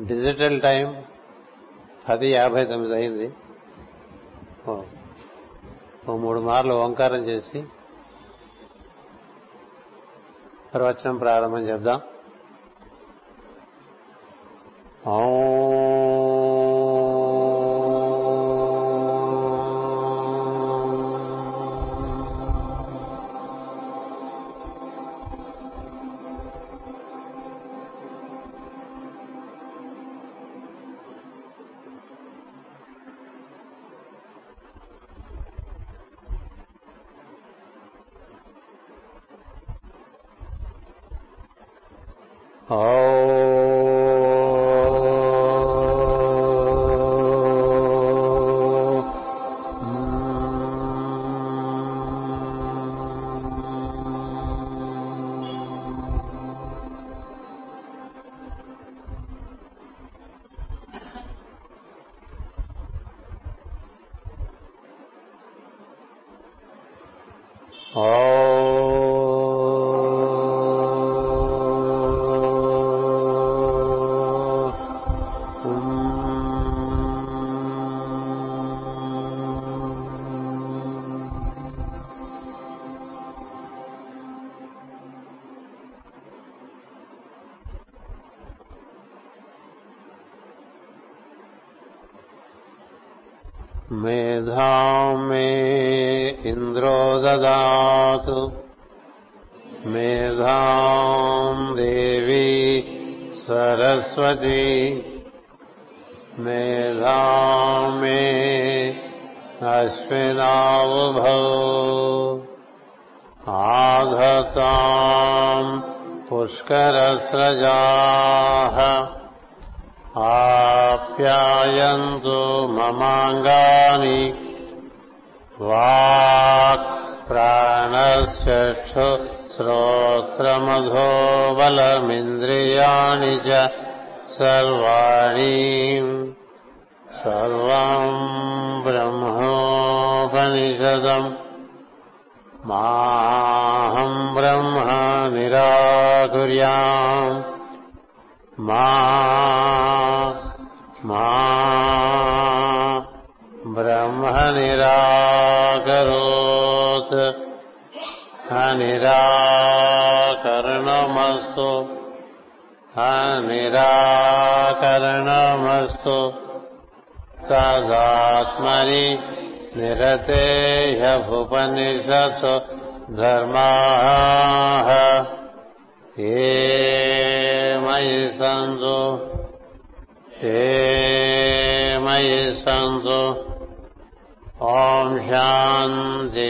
Digital time పది యాభై తొమ్మిది అయింది. ఓ మూడు మార్లు ఓంకారం చేసి ప్రవచనం ప్రారంభం చేద్దాం. आधताम् पुष्करस्रजाः। आप्यायन्तु ममाङ्गानि। वाक् प्राणश्चक्षु श्रोत्रमधो बलमिन्द्रियाणि च सर्वाणि सर्वम् ब्रह्मोपनिषदम् माहम् ब्रह्म निराकुर्याम्। मा मा ब्रह्म निराकरोत्। अनिराकरणमस्तु। अनिराकरणमस्तु। तदात्मनि निरतेह्यभुपनिषत्सु धर्माः। ये मयि सन्तु हे मयि सन्तु ॐ शान्ति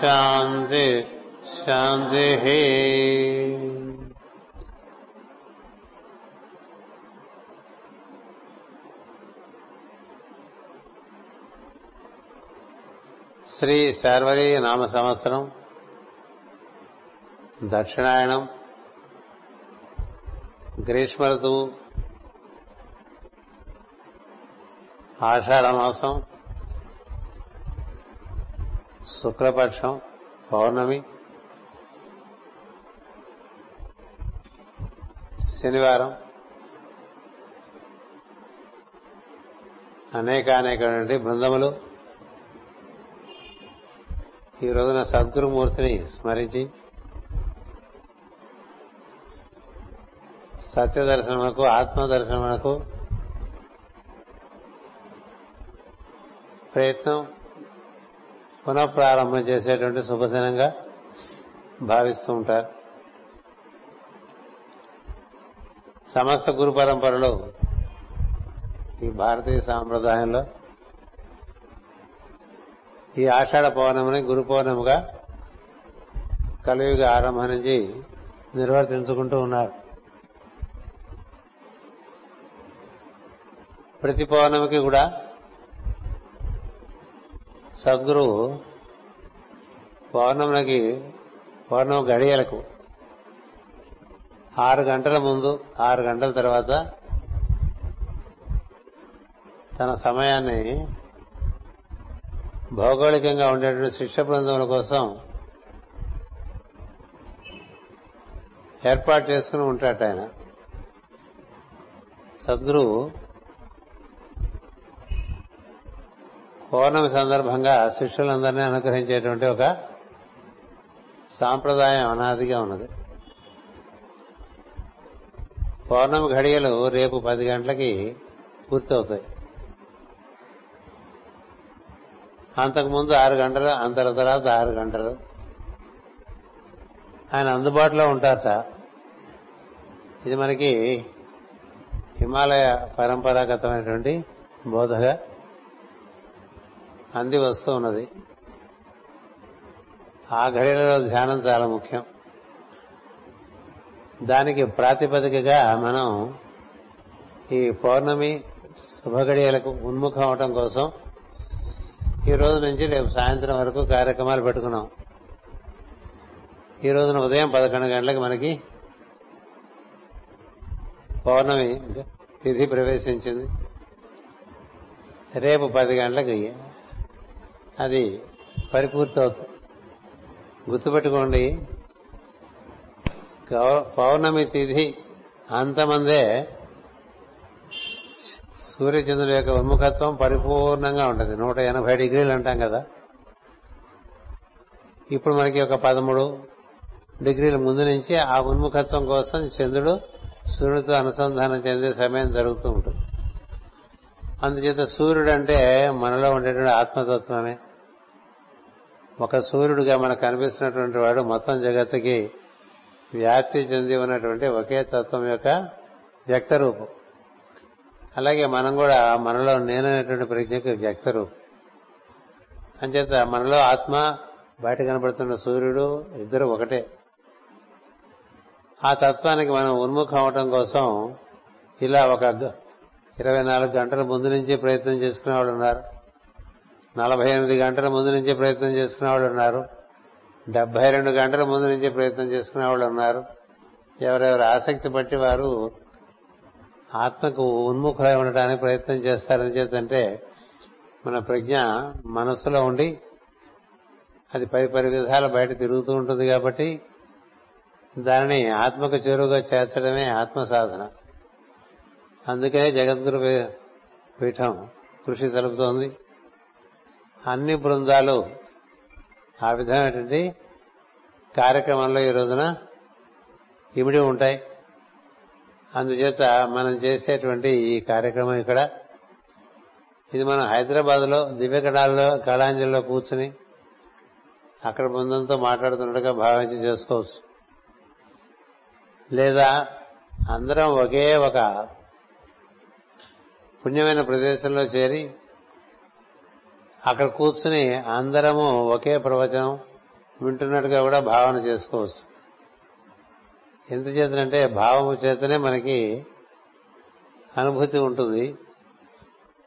शान्ति शान्तिः శ్రీ శార్వరీ నామ సంవత్సరం దక్షిణాయనం గ్రీష్మ ఋతువు ఆషాఢ మాసం శుక్లపక్షం పౌర్ణమి శనివారం అనేక అనేకటువంటి బృందములు ఈ రోజున సద్గురుమూర్తిని స్మరించి సత్య దర్శనములకు ఆత్మ దర్శనములకు ప్రయత్నం పునఃప్రారంభం చేసేటువంటి శుభదినంగా భావిస్తూ ఉంటారు. సమస్త గురు పరంపరలో ఈ భారతీయ సాంప్రదాయంలో ఈ ఆషాఢ పౌర్ణమిని గురు పౌర్ణమిగా కలియుగ ఆరంభం నుంచి నిర్వర్తించుకుంటూ ఉన్నారు. ప్రతి పౌర్ణమికి కూడా సద్గురువు పౌర్ణమికి పౌర్ణమి గడియలకు ఆరు గంటల ముందు ఆరు గంటల తర్వాత తన సమయాన్ని భౌగోళికంగా ఉండేటువంటి శిక్ష బృందముల కోసం ఏర్పాటు చేసుకుని ఉంటాట ఆయన. సద్గురువు పౌర్ణమి సందర్భంగా శిష్యులందరినీ అనుగ్రహించేటువంటి ఒక సాంప్రదాయం అనాదిగా ఉన్నది. పౌర్ణమి ఘడియలు రేపు పది గంటలకి పూర్తవుతాయి. అంతకుముందు ఆరు గంటలు అంతర తర్వాత ఆరు గంటలు. ఆయన అందుబాటులో ఉంటారట. ఇది మనకి హిమాలయ పరంపరాగతమైనటువంటి బోధగా అంది వస్తూ ఉన్నది. ఆ ఘడియలలో ధ్యానం చాలా ముఖ్యం. దానికి ప్రాతిపదికగా మనం ఈ పౌర్ణమి శుభగడియలకు ఉన్ముఖం అవటం కోసం ఈ రోజు నుంచి రేపు సాయంత్రం వరకు కార్యక్రమాలు పెట్టుకున్నాం. ఈ రోజున ఉదయం పదకొండు గంటలకు మనకి పౌర్ణమి తిథి ప్రవేశించింది. రేపు పది గంటలకు అది పరిపూర్తి అవుతుంది గుర్తుపెట్టుకోండి పౌర్ణమి తిథి అంతమందే సూర్యచంద్రుల యొక్క ఉన్ముఖత్వం పరిపూర్ణంగా ఉంటుంది. నూట ఎనభై డిగ్రీలు అంటాం కదా. ఇప్పుడు మనకి ఒక పదమూడు డిగ్రీల ముందు నుంచి ఆ ఉన్ముఖత్వం కోసం చంద్రుడు సూర్యుడితో అనుసంధానం చెందే సమయం జరుగుతూ ఉంటుంది. అందుచేత సూర్యుడు అంటే మనలో ఉండేటువంటి ఆత్మతత్వమే. ఒక సూర్యుడుగా మనకు కనిపిస్తున్నటువంటి వాడు మొత్తం జగత్తుకి వ్యాప్తి చెంది ఉన్నటువంటి ఒకే తత్వం యొక్క వ్యక్త రూపం అలాగే మనం కూడా మనలో నేననేటువంటి ప్రజ్ఞకు వ్యక్త రూపం అంచేత మనలో ఆత్మ బయట కనబడుతున్న సూర్యుడు ఇద్దరు ఒకటే. ఆ తత్వానికి మనం ఉన్ముఖం అవటం కోసం ఇలా ఒక ఇరవై నాలుగు గంటల ముందు నుంచి ప్రయత్నం చేసుకునే వాళ్ళు ఉన్నారు. నలభై ఎనిమిది గంటల ముందు నుంచి ప్రయత్నం చేసుకునే వాళ్ళు ఉన్నారు. డెబ్బై రెండు గంటల ముందు నుంచి ప్రయత్నం చేసుకునే వాళ్ళు ఉన్నారు. ఎవరెవరు ఆసక్తి బట్టి వారు ఆత్మకు ఉన్ముఖులై ఉండటానికి ప్రయత్నం చేస్తారని చేతంటే మన ప్రజ్ఞ మనస్సులో ఉండి అది పది పది విధాలు బయట తిరుగుతూ ఉంటుంది కాబట్టి దానిని ఆత్మకు చేరువుగా చేర్చడమే ఆత్మ సాధన అందుకనే జగద్గురు పీఠం కృషి జరుపుతోంది. అన్ని బృందాలు ఆ విధమైనటువంటి కార్యక్రమంలో ఈ రోజున ఇమిడి ఉంటాయి. అందుచేత మనం చేసేటువంటి ఈ కార్యక్రమం ఇక్కడ. ఇది మనం హైదరాబాద్లో దివ్యకళాల్లో కళాంజలిలో కూర్చుని అక్కడ బృందంతో మాట్లాడుతున్నట్టుగా భావించి చేసుకోవచ్చు. లేదా అందరం ఒకే ఒక పుణ్యమైన ప్రదేశంలో చేరి అక్కడ కూర్చుని అందరము ఒకే ప్రవచనం వింటున్నట్టుగా కూడా భావన చేసుకోవచ్చు. ఎందుచేతనంటే భావము చేతనే మనకి అనుభూతి ఉంటుంది.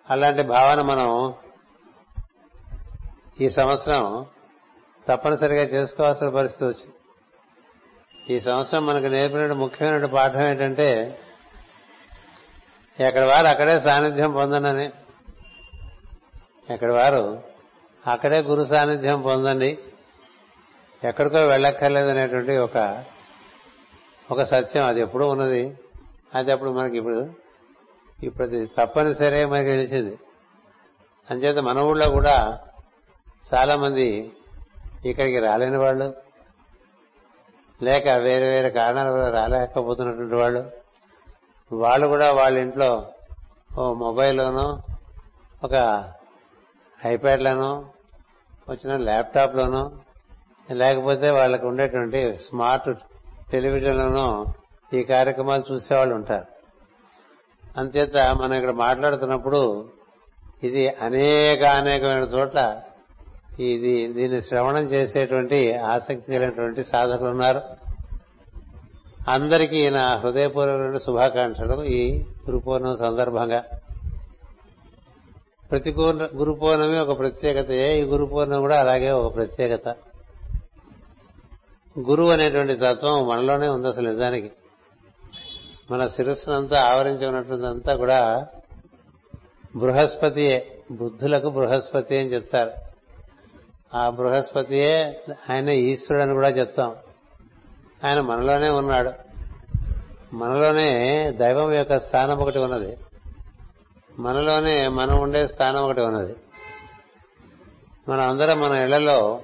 అలాంటి భావన మనం ఈ సంవత్సరం తప్పనిసరిగా చేసుకోవాల్సిన పరిస్థితి వచ్చింది. ఈ సంవత్సరం మనకు నేర్పిన ముఖ్యమైన పాఠం ఏంటంటే ఎక్కడి వారు అక్కడే సాన్నిధ్యం పొందనని ఎక్కడి వారు అక్కడే గురు సాన్నిధ్యం పొందండి. ఎక్కడికో వెళ్ళక్కర్లేదనేటువంటి ఒక ఒక సత్యం అది ఎప్పుడూ ఉన్నది. అది అప్పుడు మనకి ఇప్పుడు ఇప్పుడు అది తప్పనిసరి మనకి తెలిసింది. అంచేత మన ఊళ్ళో కూడా చాలా మంది ఇక్కడికి రాలేని వాళ్ళు లేక వేరే వేరే కారణాల వల్ల రాలేకపోతున్నటువంటి వాళ్ళు వాళ్ళు కూడా వాళ్ళ ఇంట్లో ఓ మొబైల్లోనో ఒక ఐప్యాడ్లోనో వచ్చిన ల్యాప్టాప్లోనో లేకపోతే వాళ్ళకు ఉండేటువంటి స్మార్ట్ టెలివిజన్లోనో ఈ కార్యక్రమాలు చూసేవాళ్ళు ఉంటారు. అంతేత మనం ఇక్కడ మాట్లాడుతున్నప్పుడు ఇది అనేక అనేకమైన చోట్ల ఇది దీన్ని శ్రవణం చేసేటువంటి ఆసక్తి కలిగినటువంటి సాధకులు ఉన్నారు. అందరికీ నా హృదయపూర్వకమైన శుభాకాంక్షలు ఈ గురుపూర్ణం సందర్భంగా. ప్రతి గురు పౌర్ణమి ఒక ప్రత్యేకత ఈ గురు పౌర్ణమి కూడా అలాగే ఒక ప్రత్యేకత. గురువు అనేటువంటి తత్వం మనలోనే ఉంది అసలు నిజానికి. మన శిరస్సునంతా ఆవరించి ఉన్నటువంటిదంతా కూడా బృహస్పతియే బుద్ధులకు బృహస్పతి అని చెప్తారు. ఆ బృహస్పతియే ఆయన ఈశ్వరుడు అని కూడా చెప్తాం. ఆయన మనలోనే ఉన్నాడు. మనలోనే దైవం యొక్క స్థానం ఒకటి ఉన్నది. మనలోనే మనం ఉండే స్థానం ఒకటి ఉన్నది. మన అందరం మన ఇళ్ళలో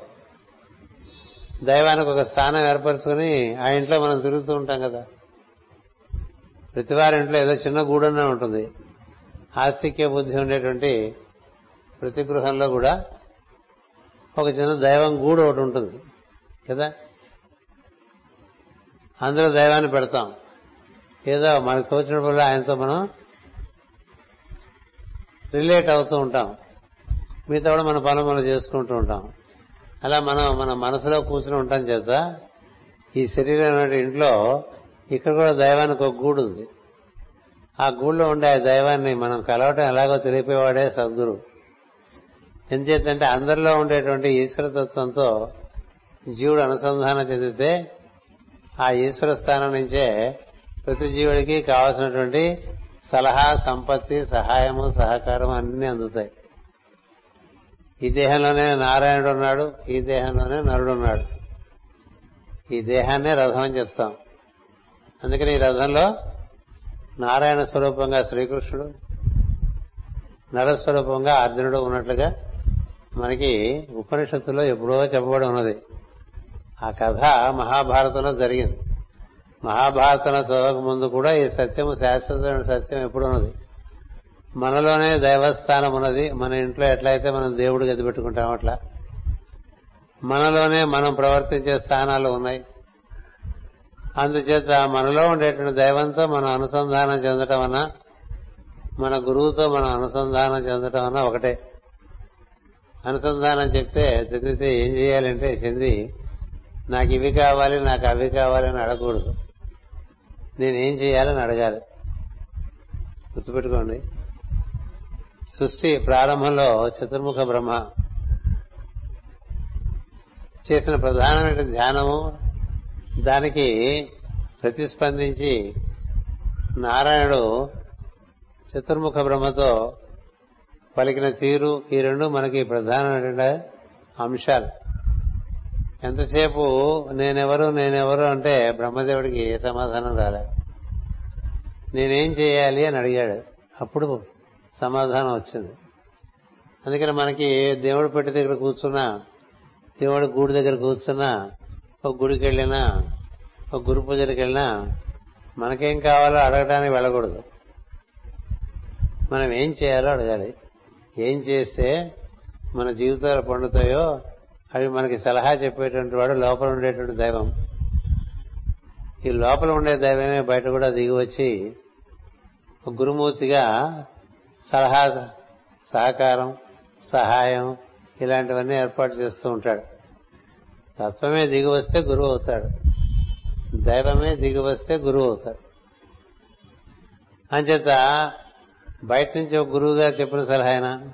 దైవానికి ఒక స్థానం ఏర్పరచుకుని ఆ ఇంట్లో మనం తిరుగుతూ ఉంటాం కదా. ప్రతి వారి ఇంట్లో ఏదో చిన్న గూడనే ఉంటుంది. ఆస్తిక్య బుద్ధి ఉండేటువంటి ప్రతి గృహంలో కూడా ఒక చిన్న దైవం గూడు ఒకటి ఉంటుంది కదా. అందులో దైవాన్ని పెడతాం. ఏదో మనకు తోచినప్పుడు ఆయనతో మనం రిలేట్ అవుతూ ఉంటాం. మిగతా కూడా మన పనులు మనం చేసుకుంటూ ఉంటాం. అలా మనం మన మనసులో కూర్చుని ఉంటాం చేత ఈ శరీరం ఇంట్లో ఇక్కడ కూడా దైవానికి ఒక గూడు ఉంది. ఆ గూడులో ఉండే ఆ దైవాన్ని మనం కలవటం ఎలాగో తెలిపేవాడే సద్గురు. ఎందుచేతంటే అందరిలో ఉండేటువంటి ఈశ్వరతత్వంతో జీవుడు అనుసంధానం చెందితే ఆ ఈశ్వర స్థానం నుంచే ప్రతి జీవుడికి కావలసినటువంటి సలహా సంపత్తి సహాయము సహకారం అన్ని అందుతాయి. ఈ దేహంలోనే నారాయణుడు ఉన్నాడు ఈ దేహంలోనే నరుడు ఉన్నాడు. ఈ దేహాన్నే రథం అని చెప్తాం. అందుకని ఈ రథంలో నారాయణ స్వరూపంగా శ్రీకృష్ణుడు నరస్వరూపంగా అర్జునుడు ఉన్నట్లుగా మనకి ఉపనిషత్తులో ఎప్పుడో చెప్పబడి ఉన్నది. ఆ కథ మహాభారతంలో జరిగింది. మహాభారతంలో చదవక ముందు కూడా ఈ సత్యము శాశ్వతమైన సత్యం ఎప్పుడు ఉన్నది. మనలోనే దైవస్థానం ఉన్నది. మన ఇంట్లో ఎట్లయితే మనం దేవుడు గది పెట్టుకుంటాం అట్లా. మనలోనే మనం ప్రవర్తించే స్థానాలు ఉన్నాయి. అందుచేత మనలో ఉండేటువంటి దైవంతో మనం అనుసంధానం చెందటం అన్నా మన గురువుతో మనం అనుసంధానం చెందటం అన్నా ఒకటే. అనుసంధానం చెప్తే చెందితే ఏం చేయాలంటే చెంది నాకు ఇవి కావాలి నాకు అవి కావాలి అని అడగకూడదు. నేనేం చేయాలని అడగాలి. గుర్తుపెట్టుకోండి. సృష్టి ప్రారంభంలో చతుర్ముఖ బ్రహ్మ చేసిన ప్రధానమైన ధ్యానము దానికి ప్రతిస్పందించి నారాయణుడు చతుర్ముఖ బ్రహ్మతో పలికిన తీరు ఈ రెండు మనకి ప్రధానమైన అంశాలు. ఎంతసేపు నేనెవరు నేనెవరు అంటే బ్రహ్మదేవుడికి సమాధానం రాలేదు నేనేం చేయాలి అని అడిగాడు. అప్పుడు సమాధానం వచ్చింది. అందుకని మనకి దేవుడి పెట్టి దగ్గర కూర్చున్నా దేవుడి గూడి దగ్గర కూర్చున్నా ఒక గుడికి వెళ్ళినా ఒక గురు పూజలకు వెళ్ళినా మనకేం కావాలో అడగడానికి వెళ్ళకూడదు. మనం ఏం చేయాలో అడగాలి. ఏం చేస్తే మన జీవితాలు పండుతాయో అవి మనకి సలహా చెప్పేటువంటి వాడు లోపల ఉండేటువంటి దైవం. ఈ లోపల ఉండే దైవమే బయట కూడా దిగి వచ్చి ఒక గురుమూర్తిగా సలహా సహకారం సహాయం ఇలాంటివన్నీ ఏర్పాటు చేస్తూ ఉంటాడు. తత్వమే దిగి వస్తే గురువు అవుతాడు. దైవమే దిగి వస్తే గురువు అవుతాడు. అంచేత బయట నుంచి ఒక గురువు గారు చెప్పిన సలహా అయినా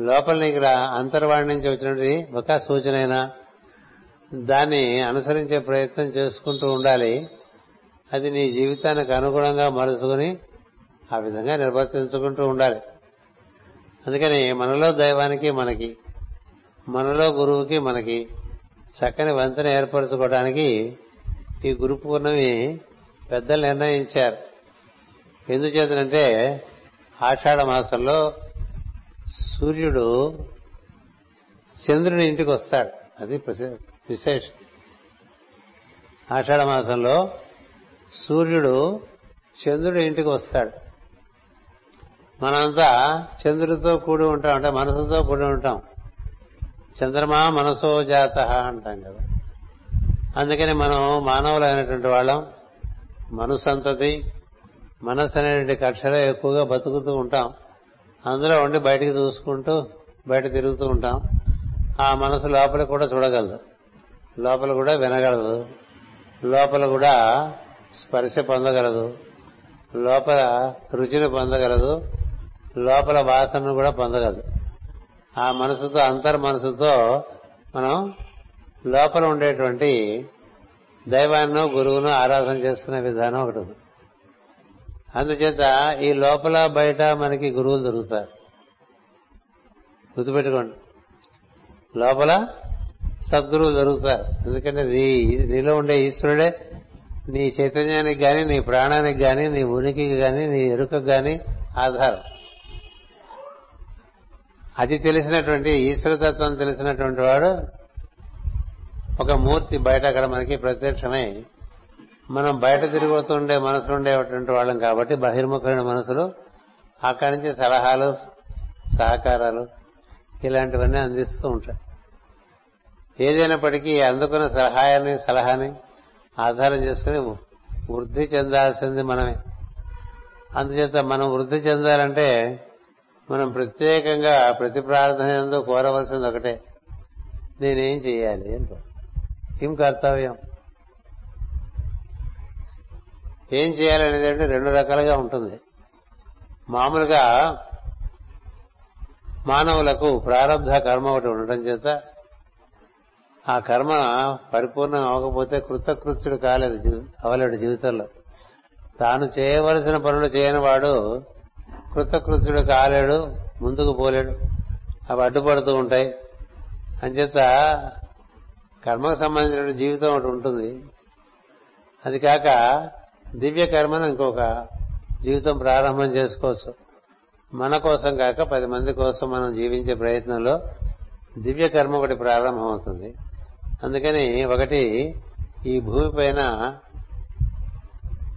లోపల నీకు అంతర్వాణి నుంచి వచ్చినది ఒక సూచనైనా దాన్ని అనుసరించే ప్రయత్నం చేసుకుంటూ ఉండాలి. అది నీ జీవితానికి అనుగుణంగా మలుచుకుని ఆ విధంగా నిర్వర్తించుకుంటూ ఉండాలి. అందుకని మనలో దైవానికి మనకి మనలో గురువుకి మనకి చక్కని వంతెన ఏర్పరచుకోవడానికి ఈ గురు పూర్ణమి పెద్దలు నిర్ణయించారు. ఎందుచేతనంటే ఆషాఢ మాసంలో సూర్యుడు చంద్రుని ఇంటికి వస్తాడు. అది విశేషం. ఆషాఢ మాసంలో సూర్యుడు చంద్రుడి ఇంటికి వస్తాడు. మనంతా చంద్రుడితో కూడి ఉంటాం. అంటే మనసుతో కూడి ఉంటాం. చంద్రమా మనసో జాత అంటాం కదా. అందుకని మనం మానవులైనటువంటి వాళ్ళం మనసంతతి మనసు అనేటువంటి కక్షలో ఎక్కువగా బతుకుతూ ఉంటాం. అందులో ఉండి బయటికి చూసుకుంటూ బయట తిరుగుతూ ఉంటాం. ఆ మనసు లోపల కూడా చూడగలదు. లోపల కూడా వినగలదు. లోపల కూడా స్పర్శ పొందగలదు. లోపల రుచిని పొందగలదు. లోపల వాసనను కూడా పొందగలదు. ఆ మనసుతో అంతర్ మనసుతో మనం లోపల ఉండేటువంటి దైవాన్ని గురువును ఆరాధన చేసుకునే విధానం ఒకటి ఉంది. అందుచేత ఈ లోపల బయట మనకి గురువులు దొరుకుతారు. గుర్తుపెట్టుకోండి. లోపల సద్గురువులు దొరుకుతారు. ఎందుకంటే నీ నీలో ఉండే ఈశ్వరుడే. నీ చైతన్యానికి కానీ నీ ప్రాణానికి కానీ నీ ఉనికికి కానీ నీ ఎరుకకు కానీ ఆధారం. అది తెలిసినటువంటి ఈశ్వరతత్వం తెలిసినటువంటి వాడు ఒక మూర్తి బయట అక్కడ మనకి ప్రత్యక్షమై. మనం బయట తిరుగుతుండే మనసులు ఉండేటువంటి వాళ్ళం కాబట్టి బహిర్ముఖమైన మనసులు అక్కడి నుంచి సలహాలు సహకారాలు ఇలాంటివన్నీ అందిస్తూ ఉంటాయి ఏదైనప్పటికీ అందుకున్న సలహాయాన్ని సలహాని ఆధారం చేసుకుని వృద్ధి చెందాల్సింది మనమే. అందుచేత మనం వృద్ధి చెందాలంటే మనం ప్రత్యేకంగా ప్రతి ప్రార్థన ఎందు కోరవలసింది ఒకటే. నేనేం చేయాలి అంత ఏం కర్తవ్యం? ఏం చేయాలనేది అంటే రెండు రకాలుగా ఉంటుంది. మామూలుగా మానవులకు ప్రారంభ కర్మ ఒకటి ఉండటం చేత ఆ కర్మ పరిపూర్ణం అవ్వకపోతే కృతకృత్యుడు కాలేదు అవలేడు జీవితంలో. తాను చేయవలసిన పనులు చేయని వాడు కృతకృత్యుడు కాలేడు ముందుకు పోలేడు. అవి అడ్డుపడుతూ ఉంటాయి. అంచేత కర్మకు సంబంధించిన జీవితం ఒకటి ఉంటుంది. అది కాక దివ్య కర్మను ఇంకొక జీవితం ప్రారంభం చేసుకోవచ్చు. మన కోసం కాక పది మంది కోసం మనం జీవించే ప్రయత్నంలో దివ్య కర్మ ఒకటి ప్రారంభమవుతుంది అందుకని ఒకటి ఈ భూమి పైన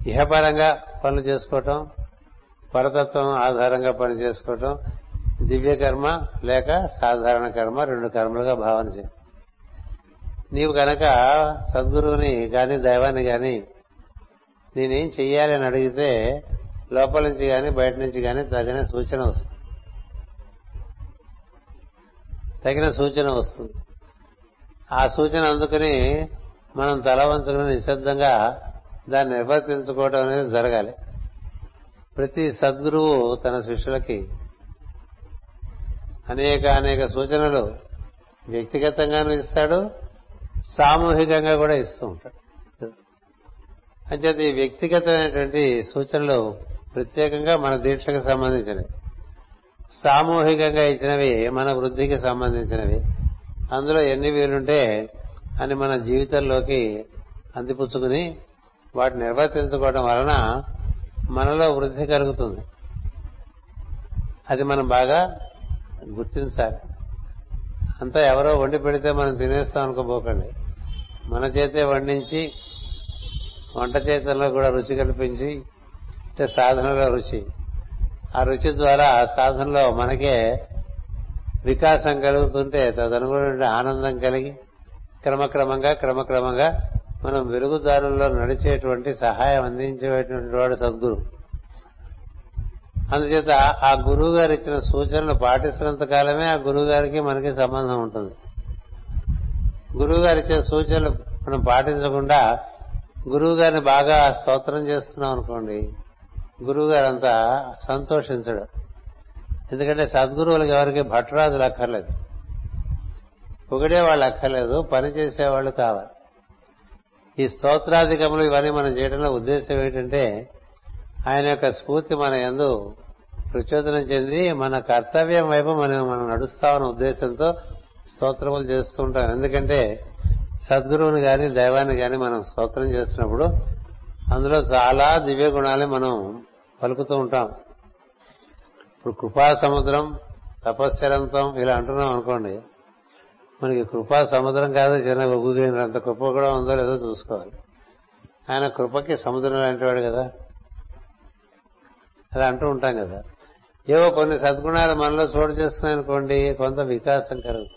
ఇహపరంగా పనులు చేసుకోవటం పరతత్వం ఆధారంగా పని చేసుకోవటం దివ్య కర్మ లేక సాధారణ కర్మ రెండు కర్మలుగా భావన చేస్తాం నీవు కనుక సద్గురువుని గాని దైవాన్ని గాని నేనేం చెయ్యాలని అని అడిగితే లోపల నుంచి కానీ బయట నుంచి కానీ తగిన సూచన వస్తుంది. తగిన సూచన వస్తుంది. ఆ సూచన అందుకుని మనం తల వంచుకుని నిశ్శబ్దంగా దాన్ని నిర్వర్తించుకోవడం అనేది జరగాలి. ప్రతి సద్గురువు తన శిష్యులకి అనేక అనేక సూచనలు వ్యక్తిగతంగానూ ఇస్తాడు సామూహికంగా కూడా ఇస్తూ ఉంటాడు. అంచేత ఈ వ్యక్తిగతమైనటువంటి సూచనలు ప్రత్యేకంగా మన దీక్షకు సంబంధించినవి. సామూహికంగా ఇచ్చినవి మన వృద్ధికి సంబంధించినవి. అందులో ఎన్ని వీలుంటే అని మన జీవితంలోకి అందిపుచ్చుకుని వాటిని నిర్వర్తించుకోవడం వలన మనలో వృద్ధి కలుగుతుంది. అది మనం బాగా గుర్తించాలి. అంతా ఎవరో వండి పెడితే మనం తినేస్తాం అనుకోబోకండి. మన చేతే వండించి వంట చేతంలో కూడా రుచి కల్పించి అంటే సాధనలో రుచి. ఆ రుచి ద్వారా సాధనలో మనకే వికాసం కలుగుతుంటే తదనుగుణ ఆనందం కలిగి క్రమక్రమంగా క్రమక్రమంగా మనం వెలుగుదారుల్లో నడిచేటువంటి సహాయం అందించేటువంటి వాడు సద్గురు. అందుచేత ఆ గురువు గారు ఇచ్చిన సూచనలు పాటిస్తున్నంత కాలమే ఆ గురువు గారికి మనకి సంబంధం ఉంటుంది. గురువు గారు ఇచ్చే సూచనలు మనం పాటించకుండా గురువు గారిని బాగా స్తోత్రం చేస్తున్నాం అనుకోండి గురువు గారు అంతా సంతోషించడు. ఎందుకంటే సద్గురువులకు ఎవరికి భట్టరాజులు అక్కర్లేదు. ఒకటే వాళ్ళు అక్కర్లేదు పని చేసేవాళ్ళు కావాలి. ఈ స్తోత్రాధికములు ఇవన్నీ మనం చేయడంలో ఉద్దేశం ఏంటంటే ఆయన యొక్క స్ఫూర్తి మన ఎందు ప్రచోదనం చెంది మన కర్తవ్యం వైపు మనం మనం నడుస్తామన్న ఉద్దేశంతో స్తోత్రములు చేస్తూ ఉంటాం. ఎందుకంటే సద్గురువుని గాని దైవాన్ని గాని మనం స్తోత్రం చేస్తున్నప్పుడు అందులో చాలా దివ్య గుణాలే మనం పలుకుతూ ఉంటాం. ఇప్పుడు కృపా సముద్రం తపశ్చరంతం ఇలా అంటున్నాం అనుకోండి మనకి కృపా సముద్రం కాదు చిన్న ఒగ్గుగైన అంత కృప కూడా ఉందో లేదో చూసుకోవాలి. ఆయన కృపకి సముద్రం లాంటివాడు కదా. అలా అంటూ ఉంటాం కదా. ఏవో కొన్ని సద్గుణాలు మనలో చోటు చేస్తున్నాయనుకోండి కొంత వికాసం కలుగుతుంది.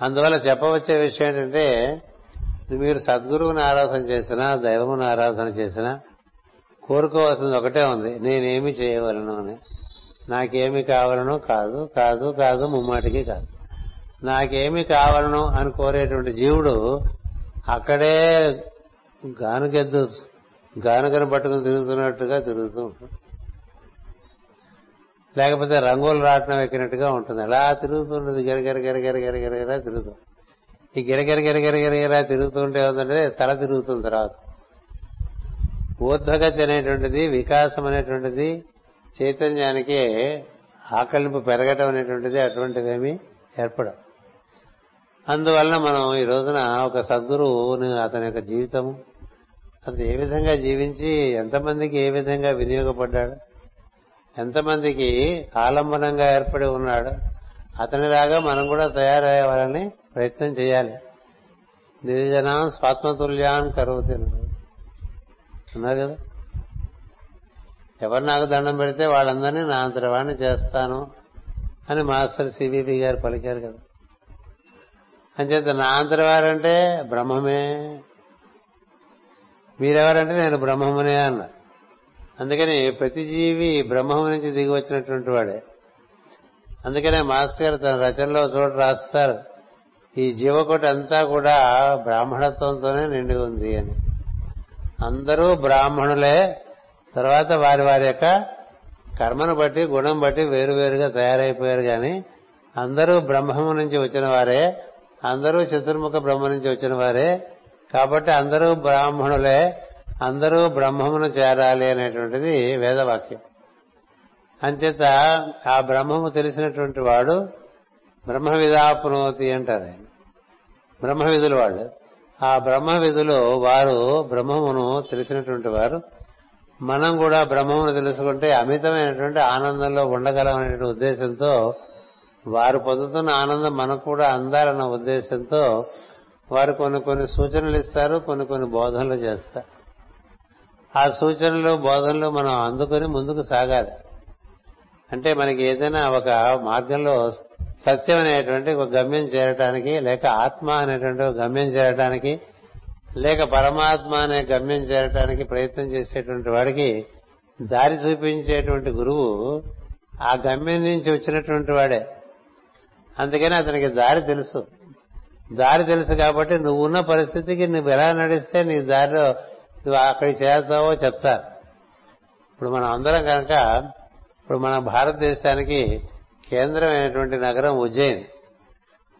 అందువల్ల చెప్పవచ్చే విషయం ఏంటంటే మీరు సద్గురువుని ఆరాధన చేసినా దైవమును ఆరాధన చేసినా కోరుకోవాల్సింది ఒకటే ఉంది నేనేమి చేయవలను అని. నాకేమి కావాలను కాదు కాదు కాదు ముమ్మాటికి కాదు. నాకేమి కావాలను అని కోరేటువంటి జీవుడు అక్కడే గానుగెద్దు గానుగను పట్టుకుని తిరుగుతున్నట్టుగా తిరుగుతూ ఉంటుంది లేకపోతే రంగులు రాటం ఎక్కినట్టుగా ఉంటుంది. అలా తిరుగుతుంటుంది గిరగిర గిరగిర గిరగిర గిర తిరుగుతుంది ఈ గిరగిర గిరగిర గిరగిరా తిరుగుతుంటే ఏమంటే తల తిరుగుతుంది తర్వాత. ఊర్ధ్వగతి అనేటువంటిది వికాసం అనేటువంటిది చైతన్యానికి ఆకలింపు పెరగటం అనేటువంటిది అటువంటివేమీ ఏర్పడవు. అందువలన మనం ఈ రోజున ఒక సద్గురువుని అతని యొక్క జీవితము అతను ఏ విధంగా జీవించి ఎంతమందికి ఏ విధంగా వినియోగపడ్డాడు ఎంతమందికి ఆలంబనంగా ఏర్పడి ఉన్నాడు అతనిలాగా మనం కూడా తయారయ్యేవాలని ప్రయత్నం చేయాలి. నిర్జనాం స్వాత్మతుల్యాన్ కరువు అన్నారు. కదా? ఎవరు నాకు దండం పెడితే వాళ్ళందరినీ నా అంతటి వాడిని చేస్తాను అని మాస్టర్ సిబిపి గారు పలికారు కదా. అంచేత నా అంతటి వారంటే బ్రహ్మమే. మీరెవరంటే నేను బ్రహ్మమునే అన్నా. అందుకని ప్రతి జీవి బ్రహ్మము నుంచి దిగి వచ్చినటువంటి వాడే. అందుకనే మాస్టర్ గారు తన రచనలో చోటు రాస్తారు ఈ జీవకోటి అంతా కూడా బ్రాహ్మణత్వంతోనే నిండి ఉంది అని. అందరూ బ్రాహ్మణులే తర్వాత వారి వారి యొక్క కర్మను బట్టి గుణం బట్టి వేరువేరుగా తయారైపోయారు కానీ అందరూ బ్రహ్మము నుంచి వచ్చిన వారే. అందరూ చతుర్ముఖ బ్రహ్మ నుంచి వచ్చిన వారే. కాబట్టి అందరూ బ్రాహ్మణులే అందరూ బ్రహ్మమును చేరాలి అనేటువంటిది వేదవాక్యం. అంచేత ఆ బ్రహ్మము తెలిసినటువంటి వాడు బ్రహ్మ విధాపునోతి అంటారు ఆయన. బ్రహ్మ విధులు వాళ్ళు. ఆ బ్రహ్మ విధులు వారు బ్రహ్మమును తెలిసినటువంటి వారు. మనం కూడా బ్రహ్మమును తెలుసుకుంటే అమితమైనటువంటి ఆనందంలో ఉండగలం అనేటువంటి ఉద్దేశంతో వారు పొందుతున్న ఆనందం మనకు కూడా అందాలన్న ఉద్దేశంతో వారు కొన్ని కొన్ని సూచనలు ఇస్తారు కొన్ని కొన్ని బోధనలు చేస్తారు. ఆ సూచనలు బోధనలు మనం అందుకొని ముందుకు సాగాలి. అంటే మనకి ఏదైనా ఒక మార్గంలో సత్యం అనేటువంటి ఒక గమ్యం చేరటానికి లేక ఆత్మ అనేటువంటి ఒక గమ్యం చేరటానికి లేక పరమాత్మ అనే గమ్యం చేరటానికి ప్రయత్నం చేసేటువంటి వాడికి దారి చూపించేటువంటి గురువు ఆ గమ్యం నుంచి వచ్చినటువంటి వాడే. అందుకని అతనికి దారి తెలుసు. దారి తెలుసు కాబట్టి నువ్వు ఉన్న పరిస్థితికి నువ్వు ఎలా నడిస్తే నీ దారిలో నువ్వు అక్కడికి చేస్తావో చెప్తారు ఇప్పుడు మనం అందరం కనుక ఇప్పుడు మన భారతదేశానికి కేంద్రమైనటువంటి నగరం ఉజ్జయిని.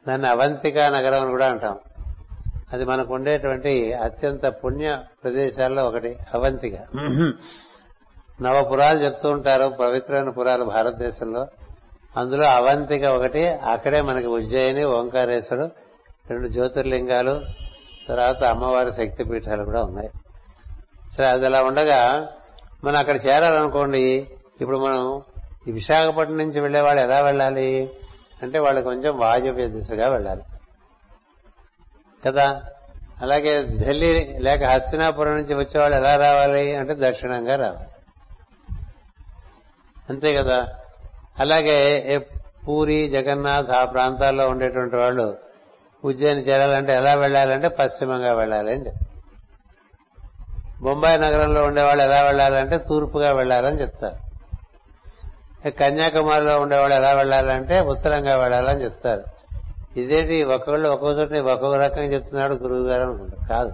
దాన్ని అవంతికా నగరం అని కూడా అంటాం. అది మనకు ఉండేటువంటి అత్యంత పుణ్య ప్రదేశాల్లో ఒకటి అవంతిక. నవపురాలు చెప్తూ ఉంటారు పవిత్రమైన పురాలు భారతదేశంలో. అందులో అవంతిక ఒకటి అక్కడే మనకి ఉజ్జయిని ఓంకారేశ్వరుడు రెండు జ్యోతిర్లింగాలు తర్వాత అమ్మవారి శక్తి పీఠాలు కూడా ఉన్నాయి. సరే అది అలా ఉండగా మనం అక్కడ చేరాలనుకోండి ఇప్పుడు మనం ఈ విశాఖపట్నం నుంచి వెళ్ళేవాళ్ళు ఎలా వెళ్ళాలి? అంటే వాళ్ళు కొంచెం వాయువ్య దిశగా వెళ్ళాలి. కదా? అలాగే ఢిల్లీ లేక హస్తినాపురం నుంచి వచ్చేవాళ్ళు ఎలా రావాలి? అంటే దక్షిణంగా రావాలి. అంతే కదా? అలాగే పూరి జగన్నాథ్ ఆ ప్రాంతాల్లో ఉండేటువంటి వాళ్ళు ఉజ్జయిని చేరాలంటే ఎలా వెళ్ళాలంటే పశ్చిమంగా వెళ్ళాలి అని చెప్తారు. బొంబాయి నగరంలో ఉండేవాళ్ళు ఎలా వెళ్ళాలంటే తూర్పుగా వెళ్ళాలని చెప్తారు. కన్యాకుమారిలో ఉండేవాళ్ళు ఎలా వెళ్ళాలంటే ఉత్తరంగా వెళ్ళాలని చెప్తారు. ఇదేంటి ఒక్కొక్కళ్ళు ఒక్కొక్క చోట ఒక్కొక్క రకంగా చెప్తున్నాడు గురువు గారు అనుకుంటారు కాదు.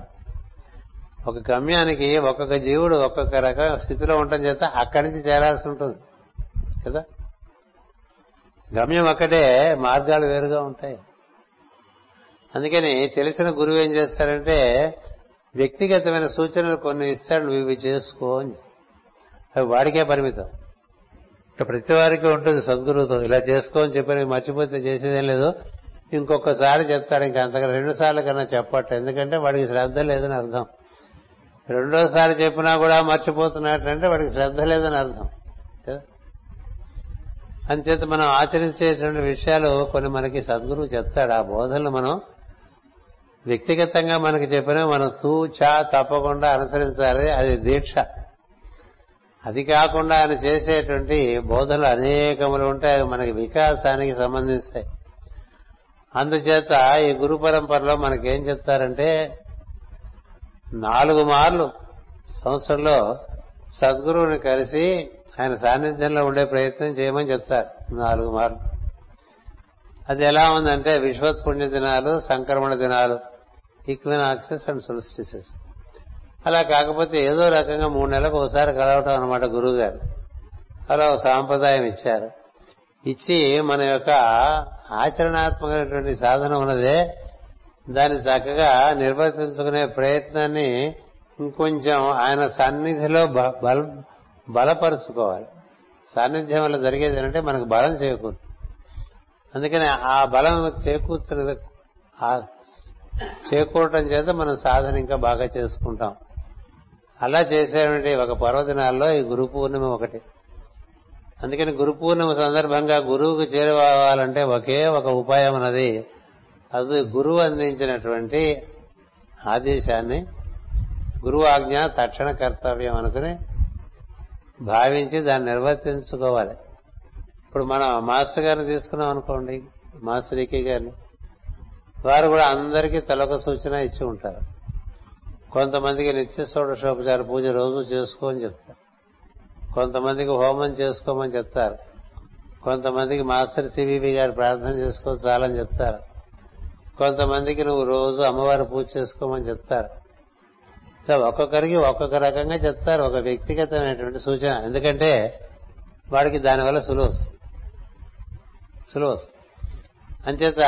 ఒక గమ్యానికి ఒక్కొక్క జీవుడు ఒక్కొక్క రకం స్థితిలో ఉండటం చేత అక్కడి నుంచి చేరాల్సి ఉంటుంది. కదా? గమ్యం ఒక్కటే మార్గాలు వేరుగా ఉంటాయి. అందుకని తెలిసిన గురువు ఏం చేస్తారంటే వ్యక్తిగతమైన సూచనలు కొన్ని ఇస్తాడు నువ్వు ఇవి చేసుకో అని. అవి వాడికే పరిమితం. ఇక ప్రతి వారికి ఉంటుంది సద్గురువుతో ఇలా చేసుకో అని చెప్పి మర్చిపోతే చేసేదేం లేదు. ఇంకొకసారి చెప్తాడు ఇంకా అంతగా రెండు సార్లు కన్నా చెప్పట్టు ఎందుకంటే వాడికి శ్రద్ధ లేదని అర్థం. రెండోసారి చెప్పినా కూడా మర్చిపోతున్నట్టంటే వాడికి శ్రద్ధ లేదని అర్థం. అంచేత మనం ఆచరించేటువంటి విషయాలు కొన్ని మనకి సద్గురువు చెప్తాడు. ఆ బోధనలు మనం వ్యక్తిగతంగా మనకి చెప్పినా మనం తూ చా తప్పకుండా అనుసరించాలి. అది దీక్ష. అది కాకుండా ఆయన చేసేటువంటి బోధనలు అనేకములు ఉంటాయి అవి మనకి వికాసానికి సంబంధిస్తాయి అందుచేత ఈ గురు పరంపరలో మనకేం చెప్తారంటే నాలుగు మార్లు సంవత్సరంలో సద్గురువుని కలిసి ఆయన సాన్నిధ్యంలో ఉండే ప్రయత్నం చేయమని చెప్తారు. నాలుగు మార్లు. అది ఎలా ఉందంటే విశ్వత్పుణ్య దినాలు సంక్రమణ దినాలు ఈక్వినాక్సెస్ అండ్ సొలిస్టిసెస్. అలా కాకపోతే ఏదో రకంగా మూడు నెలలకు ఒకసారి కలవటం అనమాట గురువు గారు అలా ఒక సాంప్రదాయం ఇచ్చారు. ఇచ్చి మన యొక్క ఆచరణాత్మకమైనటువంటి సాధన ఉన్నదే. దాన్ని చక్కగా నిర్వర్తించుకునే ప్రయత్నాన్ని ఇంకొంచెం ఆయన సన్నిధిలో బల బలపరుచుకోవాలి. సాన్నిధ్యం వల్ల జరిగేది ఏంటంటే మనకు బలం చేకూరుతుంది. అందుకని ఆ బలం చేకూర్చిన చేకూరటం చేత మనం సాధన ఇంకా బాగా చేసుకుంటాం. అలా చేసేటువంటి ఒక పర్వదినాల్లో ఈ గురు పూర్ణిమ ఒకటి. అందుకని గురు పూర్ణిమ సందర్భంగా గురువుకు చేరువాలంటే ఒకే ఒక ఉపాయం అన్నది అది గురువు అందించినటువంటి ఆదేశాన్ని గురువు ఆజ్ఞ తక్షణ కర్తవ్యం అనుకుని భావించి దాన్ని నిర్వర్తించుకోవాలి. ఇప్పుడు మనం మాస్టర్ గారిని తీసుకున్నాం అనుకోండి మాస్టర్ ఈకే గారిని. వారు కూడా అందరికీ తలొక సూచన ఇచ్చి ఉంటారు. కొంతమందికి నిత్య షోడశోపచార పూజ రోజు చేసుకోమని చెప్తారు. కొంతమందికి హోమం చేసుకోమని చెప్తారు. కొంతమందికి మాస్టర్ సివివి గారు ప్రార్థన చేసుకో చాలని చెప్తారు. కొంతమందికి నువ్వు రోజు అమ్మవారి పూజ చేసుకోమని చెప్తారు. ఇలా ఒక్కొక్కరికి ఒక్కొక్క రకంగా చెప్తారు ఒక వ్యక్తిగతమైనటువంటి సూచన. ఎందుకంటే వాడికి దానివల్ల సులువు వస్తుంది. సులువు వస్తుంది. అంచేత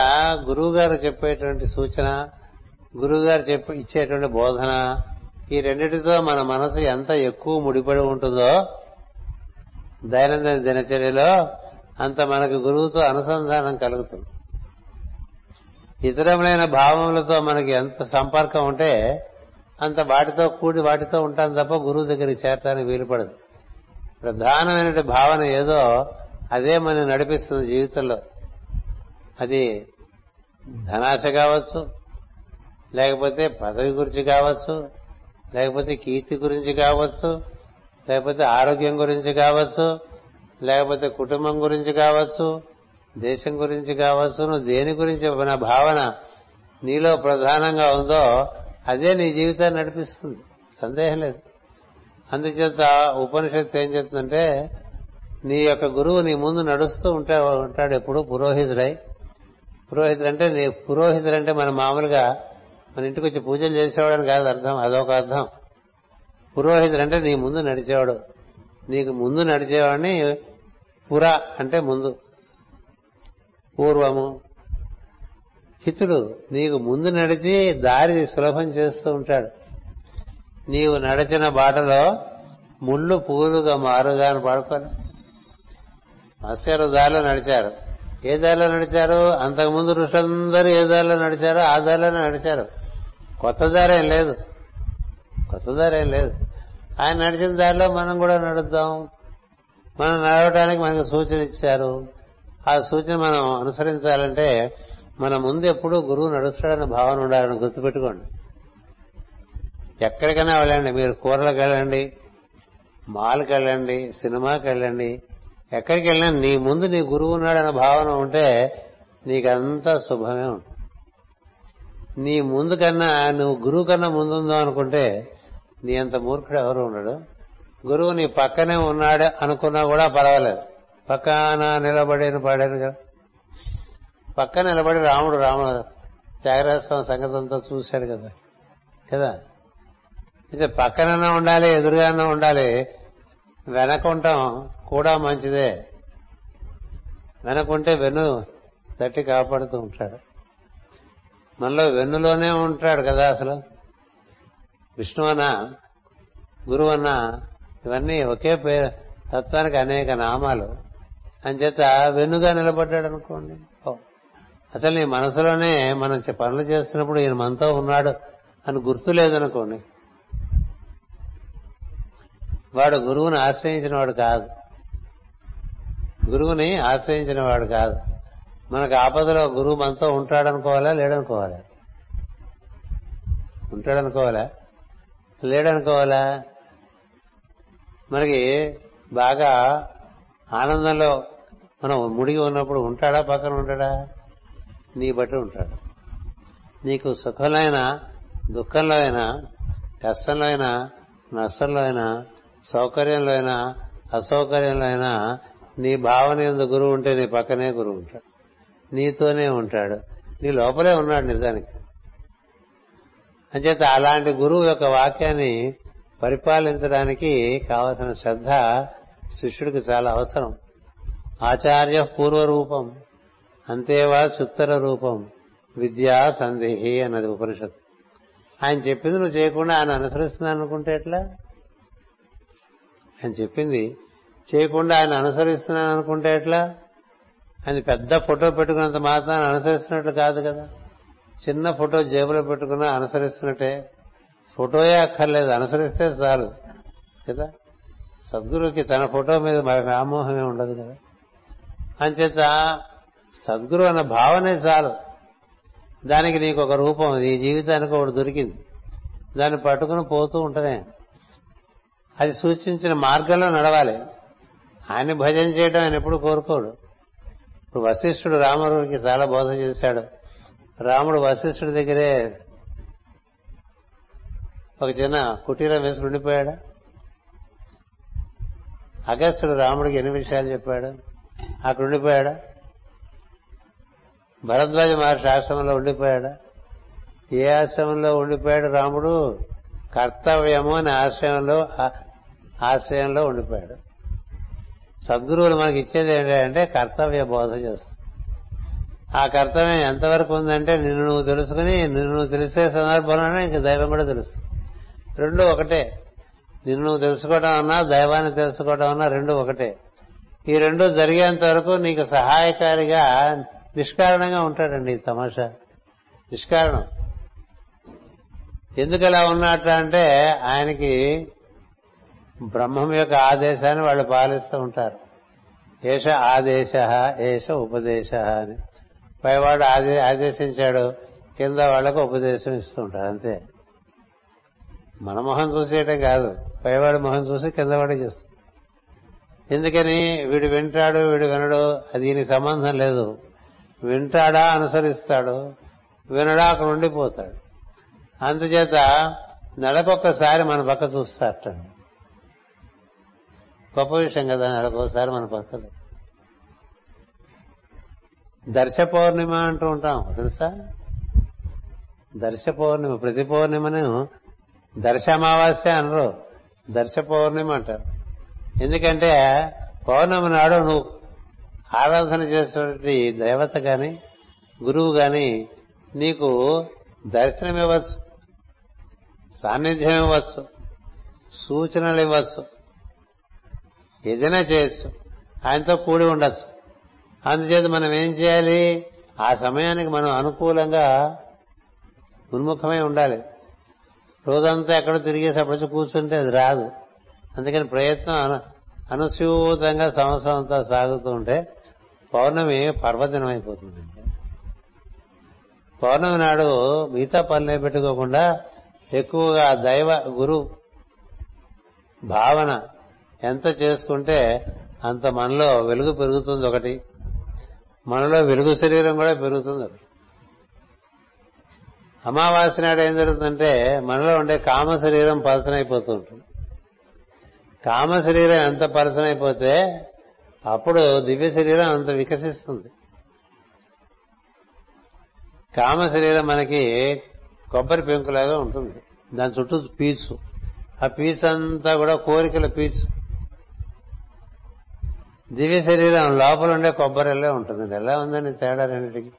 గురువు గారు చెప్పేటువంటి సూచన గురువు గారు చెప్పి ఇచ్చేటువంటి బోధన ఈ రెండిటితో మన మనసు ఎంత ఎక్కువ ముడిపడి ఉంటుందో దైనందిన దినచర్యలో అంత మనకు గురువుతో అనుసంధానం కలుగుతుంది. ఇతరములైన భావములతో మనకి ఎంత సంపర్కం ఉంటే అంత వాటితో కూడి వాటితో ఉంటాం తప్ప గురువు దగ్గరికి చేరటానికి వీలుపడదు ప్రధానమైన భావన ఏదో అదే మనం నడిపిస్తుంది జీవితంలో. అది ధనాశ కావచ్చు లేకపోతే పదవి గురించి కావచ్చు లేకపోతే కీర్తి గురించి కావచ్చు లేకపోతే ఆరోగ్యం గురించి కావచ్చు లేకపోతే కుటుంబం గురించి కావచ్చు దేశం గురించి కావచ్చు నువ్వు దేని గురించి నా భావన నీలో ప్రధానంగా ఉందో అదే నీ జీవితాన్ని నడిపిస్తుంది. సందేహం లేదు. అందుచేత ఉపనిషత్తు ఏం చెప్తుందంటే నీ యొక్క గురువు నీ ముందు నడుస్తూ ఉంటా ఉంటాడు ఎప్పుడు పురోహితుడై. పురోహితుడు అంటే నీ పురోహితుడు అంటే మన మామూలుగా మన ఇంటికి వచ్చి పూజలు చేసేవాడని కాదు అర్థం అదొక అర్థం. పురోహితుడు అంటే నీ ముందు నడిచేవాడు. నీకు ముందు నడిచేవాడిని పుర అంటే ముందు. పూర్వము హితుడు నీకు ముందు నడిచి దారి సులభం చేస్తూ ఉంటాడు. నీవు నడిచిన బాటలో ముళ్ళు పూలుగా మారుగా అని పాడుకోలే మాస్టర్ దారిలో నడిచారు. ఏ దారిలో నడిచారు? అంతకుముందు ఋషులందరూ ఏ దారిలో నడిచారో ఆ దారిలోనే నడిచారు. కొత్త దారేం లేదు. కొత్త దారేం లేదు. ఆయన నడిచిన దారిలో మనం కూడా నడుద్దాం. మనం నడవటానికి మనకు సూచన ఇచ్చారు. ఆ సూచన మనం అనుసరించాలంటే మన ముందు ఎప్పుడూ గురువు నడుస్తాడన్న భావన ఉండాలని గుర్తుపెట్టుకోండి. ఎక్కడికైనా వెళ్ళండి. మీరు కూరలకు వెళ్ళండి మాల్కి వెళ్ళండి సినిమాకి వెళ్ళండి. ఎక్కడికి వెళ్ళినా నీ ముందు నీ గురువు ఉన్నాడన్న భావన ఉంటే నీకంతా శుభమే ఉంటుంది. నీ ముందు కన్నా నువ్వు గురువు కన్నా ముందుందో అనుకుంటే నీ అంత మూర్ఖుడు ఎవరు ఉండడు. గురువు నీ పక్కనే ఉన్నాడు అనుకున్నా కూడా పర్వాలేదు. పక్కన నిలబడిన పాడారు కదా. పక్క నిలబడి రాముడు రామ త్యాగరాజస్వామి సంగతి చూశాడు కదా. కదా? అయితే పక్కనన్నా ఉండాలి ఎదురుగానే ఉండాలి. వెనకుంటాం కూడా మంచిదే. వెనకుంటే వెన్ను తట్టి కాపాడుతూ ఉంటాడు. మనలో వెన్నులోనే ఉంటాడు కదా అసలు. విష్ణువన్న గురువు అన్న ఇవన్నీ ఒకే పేరు తత్వానికి అనేక నామాలు. అని చేత వెన్నుగా నిలబడ్డాడు అనుకోండి అసలు నీ మనసులోనే మనం పనులు చేస్తున్నప్పుడు ఈయన మనతో ఉన్నాడు అని గుర్తు లేదనుకోండి. వాడు గురువుని ఆశ్రయించిన వాడు కాదు. గురువుని ఆశ్రయించిన వాడు కాదు. మనకు ఆపదలో గురువు మనతో ఉంటాడనుకోవాలా లేడనుకోవాలా? ఉంటాడనుకోవాలా? లేడనుకోవాలా? మనకి బాగా ఆనందంలో మనం ముడిగి ఉన్నప్పుడు ఉంటాడా పక్కన ఉంటాడా? నీ బట్టి ఉంటాడు. నీకు సుఖంలో అయినా దుఃఖంలో అయినా కష్టంలో అయినా నష్టంలో అయినా సౌకర్యంలో అయినా అసౌకర్యంలో అయినా నీ భావన ఎందు గురువు ఉంటే నీ పక్కనే గురువు ఉంటాడు. నీతోనే ఉంటాడు. నీ లోపలే ఉన్నాడు నిజానికి. అంచేత అలాంటి గురువు యొక్క వాక్యాన్ని పరిపాలించడానికి కావలసిన శ్రద్ధ శిష్యుడికి చాలా అవసరం. ఆచార్య పూర్వరూపం. అంతేవా సుత్తర రూపం? విద్యా సందేహి అన్నది ఉపనిషత్తు. ఆయన చెప్పింది నువ్వు చేయకుండా ఆయన అనుసరిస్తున్నాను అనుకుంటే ఎట్లా? ఆయన చెప్పింది చేయకుండా ఆయన అనుసరిస్తున్నాను అనుకుంటే ఎట్లా? ఆయన పెద్ద ఫోటో పెట్టుకున్నంత మాత్రాన్ని అనుసరిస్తున్నట్లు కాదు కదా. చిన్న ఫోటో జేబులో పెట్టుకున్నా అనుసరిస్తున్నట్టే. ఫోటోయే అక్కర్లేదు అనుసరిస్తే చాలు కదా? సద్గురుకి తన ఫోటో మీద వ్యామోహమే ఉండదు కదా. అంచేత సద్గురు అన్న భావనే చాలు. దానికి నీకు ఒక రూపం ఈ జీవితానికి ఒకటి దొరికింది. దాన్ని పట్టుకుని పోతూ ఉంటనే అది సూచించిన మార్గంలో నడవాలి. ఆయన భజన చేయడం ఆయన ఎప్పుడు కోరుకోడు. ఇప్పుడు వశిష్ఠుడు రాముడికి చాలా బోధ చేశాడు. రాముడు వశిష్ఠుడి దగ్గరే ఒక చిన్న కుటీరం వేసి ఉండిపోయాడు. అగస్త్యుడు రాముడికి ఎన్ని విషయాలు చెప్పాడు? అక్కడ ఉండిపోయాడా. భరద్వాజ మహర్షి ఆశ్రమంలో ఉండిపోయాడా? ఏ ఆశ్రమంలో ఉండిపోయాడు రాముడు? కర్తవ్యము అనే ఆశ్రయంలో ఆశ్రయంలో ఉండిపోయాడు. సద్గురువులు మనకి ఇచ్చేది ఏంటంటే కర్తవ్య బోధ చేస్తుంది ఆ కర్తవ్యం ఎంతవరకు ఉందంటే నిన్ను నువ్వు తెలుసుకుని నిన్ను నువ్వు తెలిసే సందర్భంలోనే ఇంక దైవం కూడా తెలుస్తుంది. రెండు ఒకటే. నిన్ను నువ్వు తెలుసుకోవడం అన్నా దైవాన్ని తెలుసుకోవడం అన్నా రెండు ఒకటే. ఈ రెండు జరిగేంత వరకు నీకు సహాయకారిగా నిష్కారణంగా ఉంటాడండి ఈ తమాషా. నిష్కారణం. ఎందుకు ఇలా ఉన్నట్టు అంటే ఆయనకి బ్రహ్మం యొక్క ఆదేశాన్ని వాళ్ళు పాలిస్తూ ఉంటారు. ఏష ఆదేశ ఏష ఉపదేశ అని. పైవాడు ఆదే ఆదేశించాడు. కింద వాళ్ళకు ఉపదేశం ఇస్తూ ఉంటారు అంతే. మన మొహం చూసేయటం కాదు. పైవాడి మొహం చూసి కింద వాడే చేస్తుంది. ఎందుకని? వీడు వింటాడు వీడు వినడు అది దీనికి సంబంధం లేదు. వింటాడా అనుసరిస్తాడు వినడా అక్కడ ఉండిపోతాడు. అందుచేత నెలకొక్కసారి మన పక్క చూస్తాడు గొప్ప విషయం కదా నెలకొకసారి మన పక్కలు. దర్శ పౌర్ణిమ అంటూ ఉంటాం తెలుసా? దర్శ పౌర్ణిమ ప్రతి పౌర్ణిమను దర్శ అమావాస్య అనరు దర్శ పౌర్ణిమ అంటారు. ఎందుకంటే పౌర్ణమి నాడు నువ్వు ఆరాధన చేసినటువంటి దేవత గాని గురువు గాని నీకు దర్శనం ఇవ్వచ్చు సాన్నిధ్యం ఇవ్వచ్చు సూచనలు ఇవ్వచ్చు ఏదైనా చేయొచ్చు ఆయనతో కూడి ఉండొచ్చు. అందుచేత మనం ఏం చేయాలి? ఆ సమయానికి మనం అనుకూలంగా ఉన్ముఖమై ఉండాలి. రోజంతా ఎక్కడో తిరిగేసి అప్పుడు కూర్చుంటే అది రాదు. అందుకని ప్రయత్నం అను అనుసూతంగా సంవత్సరం అంతా సాగుతూ ఉంటే పౌర్ణమి పర్వదినం అయిపోతుంది పౌర్ణమి నాడు మిగతా పనులే పెట్టుకోకుండా ఎక్కువగా దైవ గురు భావన ఎంత చేసుకుంటే అంత మనలో వెలుగు పెరుగుతుంది ఒకటి. మనలో వెలుగు శరీరం కూడా పెరుగుతుంది ఒకటి. అమావాస్య నాడు ఏం జరుగుతుందంటే మనలో ఉండే కామ శరీరం పలసనైపోతూ ఉంటుంది. కామ శరీరం ఎంత పలసనైపోతే అప్పుడు దివ్య శరీరం అంత వికసిస్తుంది. కామ శరీరం మనకి కొబ్బరి పెంకులాగా ఉంటుంది. దాని చుట్టూ పీచు. ఆ పీచు అంతా కూడా కోరికల పీచు. దివ్య శరీరం లోపల ఉండే కొబ్బరిలో ఉంటుంది. ఎలా ఉందని తేడా రెండింటికి?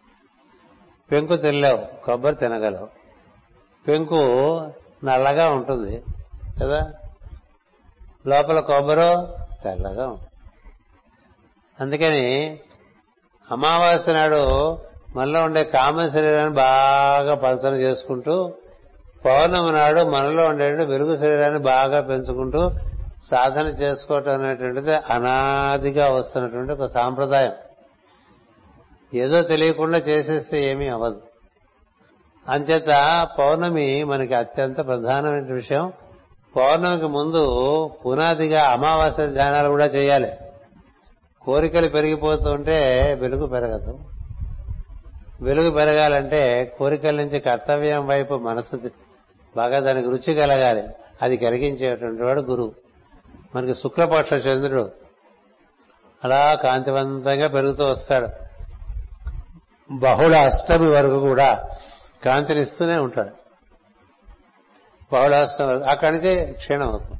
పెంకు తినలేవు కొబ్బరి తినగలవు. పెంకు నల్లగా ఉంటుంది కదా? లోపల కొబ్బరు తెల్లగా ఉంటుంది. అందుకని అమావాస్య నాడు మనలో ఉండే కామ శరీరాన్ని బాగా పలసన చేసుకుంటూ పౌర్ణమి నాడు మనలో ఉండే వెలుగు శరీరాన్ని బాగా పెంచుకుంటూ సాధన చేసుకోవటం అనేటువంటిది అనాదిగా వస్తున్నటువంటి ఒక సాంప్రదాయం. ఏదో తెలియకుండా చేసేస్తే ఏమీ అవ్వదు. అంచేత పౌర్ణమి మనకి అత్యంత ప్రధానమైన విషయం. పౌర్ణమికి ముందు పునాదిగా అమావాస్య ధ్యానాలు కూడా చేయాలి. కోరికలు పెరిగిపోతుంటే వెలుగు పెరగదు. వెలుగు పెరగాలంటే కోరికల నుంచి కర్తవ్యం వైపు మనసు బాగా దానికి రుచి కలగాలి. అది కలిగించేటువంటి వాడు గురువు. మనకి శుక్లపక్ష చంద్రుడు. అలా కాంతివంతంగా పెరుగుతూ వస్తాడు. బహుళ అష్టమి వరకు కూడా కాంతినిస్తూనే ఉంటాడు. బహుళాష్టమి వరకు అక్కడి నుంచే క్షీణం అవుతుంది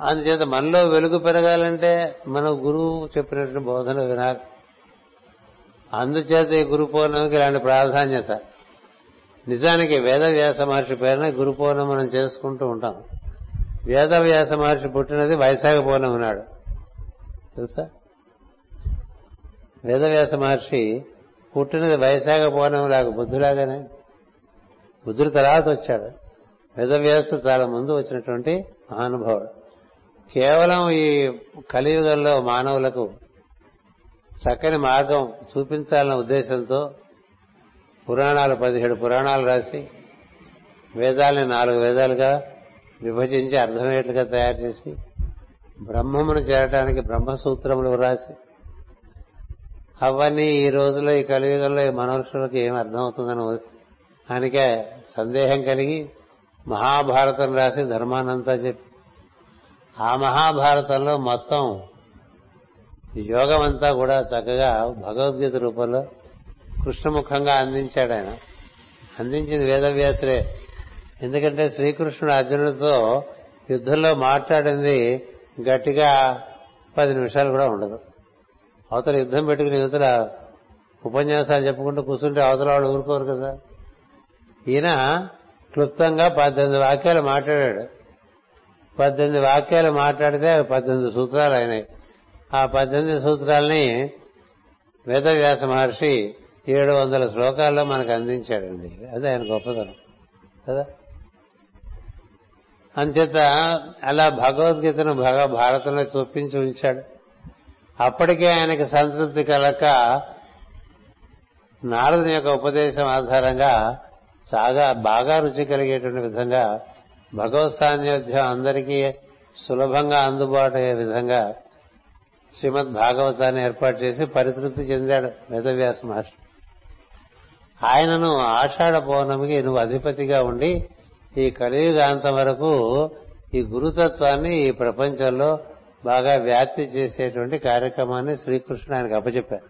అందుచేత మనలో వెలుగు పెరగాలంటే మన గురువు చెప్పినటువంటి బోధన వినాలి. అందుచేత ఈ గురు పౌర్ణమికి ఇలాంటి ప్రాధాన్యత. నిజానికి వేదవ్యాస మహర్షి పేరున గురు పౌర్ణమి మనం చేసుకుంటూ ఉంటాం. వేదవ్యాస మహర్షి పుట్టినది వైశాఖ పౌర్ణమి నాడు. తెలుసా? వేదవ్యాస మహర్షి పుట్టినది వైశాఖ పౌర్ణమి లాగా బుద్ధులాగానే. బుద్ధుడు తర్వాత వచ్చాడు. వేదవ్యాస చాలా ముందు వచ్చినటువంటి మహానుభావుడు. కేవలం ఈ కలియుగంలో మానవులకు చక్కని మార్గం చూపించాలన్న ఉద్దేశంతో పురాణాలు పదిహేడు పురాణాలు రాసి వేదాలని నాలుగు వేదాలుగా విభజించి అర్థమయ్యేట్లుగా తయారు చేసి బ్రహ్మమును చేరటానికి బ్రహ్మసూత్రములు రాసి అవన్నీ ఈ రోజుల్లో ఈ కలియుగంలో ఈ మనుషులకు ఏం అర్థమవుతుందని ఆయనకే సందేహం కలిగి మహాభారతం రాసి ధర్మానంతా చెప్పి ఆ మహాభారతంలో మొత్తం యోగం అంతా కూడా చక్కగా భగవద్గీత రూపంలో కృష్ణముఖంగా అందించాడు ఆయన. అందించింది వేదవ్యాసుడే ఎందుకంటే శ్రీకృష్ణుడు అర్జునుడితో యుద్ధంలో మాట్లాడింది గట్టిగా పది నిమిషాలు కూడా ఉండదు. అవతల యుద్ధం పెట్టుకుని యువతల ఉపన్యాసాలు చెప్పుకుంటూ కూర్చుంటే అవతల వాళ్ళు ఊరుకోరు కదా. ఈయన క్లుప్తంగా పద్దెనిమిది వాక్యాలు మాట్లాడాడు. పద్దెనిమిది వాక్యాలు మాట్లాడితే పద్దెనిమిది సూత్రాలు అయినాయి. ఆ పద్దెనిమిది సూత్రాలని వేదవ్యాస మహర్షి ఏడు వందల శ్లోకాల్లో మనకు అందించాడండి. అది ఆయన గొప్పతనం. కదా? అంచేత అలా భగవద్గీతను భగ భారతంలో చూపించి ఉంచాడు. అప్పటికే ఆయనకి సంతృప్తి కలక నారదుని యొక్క ఉపదేశం ఆధారంగా చాలా బాగా రుచి కలిగేటువంటి విధంగా భగవత్ సాన్నిధ్యం అందరికీ సులభంగా అందుబాటు అయ్యే విధంగా శ్రీమద్ భాగవతాన్ని ఏర్పాటు చేసి పరితృప్తి చెందాడు వేదవ్యాస మహర్షి. ఆయనను ఆషాఢ పౌర్ణమికి నువ్వు అధిపతిగా ఉండి ఈ కలియుగాంతం వరకు ఈ గురుతత్వాన్ని ఈ ప్రపంచంలో బాగా వ్యాప్తి చేసేటువంటి కార్యక్రమాన్ని శ్రీకృష్ణుడు ఆయనకు అప్పచెప్పారు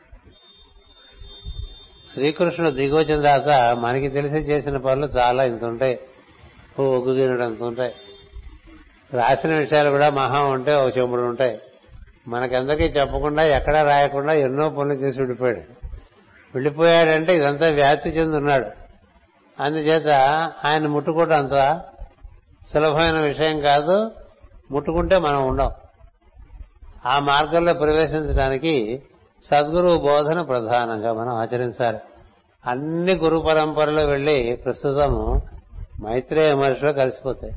శ్రీకృష్ణుడు దిగొచ్చిన తర్వాత మనకి తెలిసి చేసిన పనులు చాలా ఇంత ఉంటాయి. ఓ ఒగ్గు గిన్నెడు అంత ఉంటాయి రాసిన విషయాలు కూడా మహా ఉంటే ఒక చెంబుడు ఉంటాయి. మనకందరికీ చెప్పకుండా ఎక్కడా రాయకుండా ఎన్నో పనులు చేసి విడిపోయాడు. వెళ్ళిపోయాడంటే ఇదంతా వ్యాప్తి చెందున్నాడు అందుచేత ఆయన ముట్టుకోవడం అంత సులభమైన విషయం కాదు. ముట్టుకుంటే మనం ఉండం. ఆ మార్గంలో ప్రవేశించడానికి సద్గురువు బోధన ప్రధానంగా మనం ఆచరించాలి. అన్ని గురు పరంపరలో వెళ్ళి ప్రస్తుతము మైత్రేయ మహర్షిలో కలిసిపోతాయి.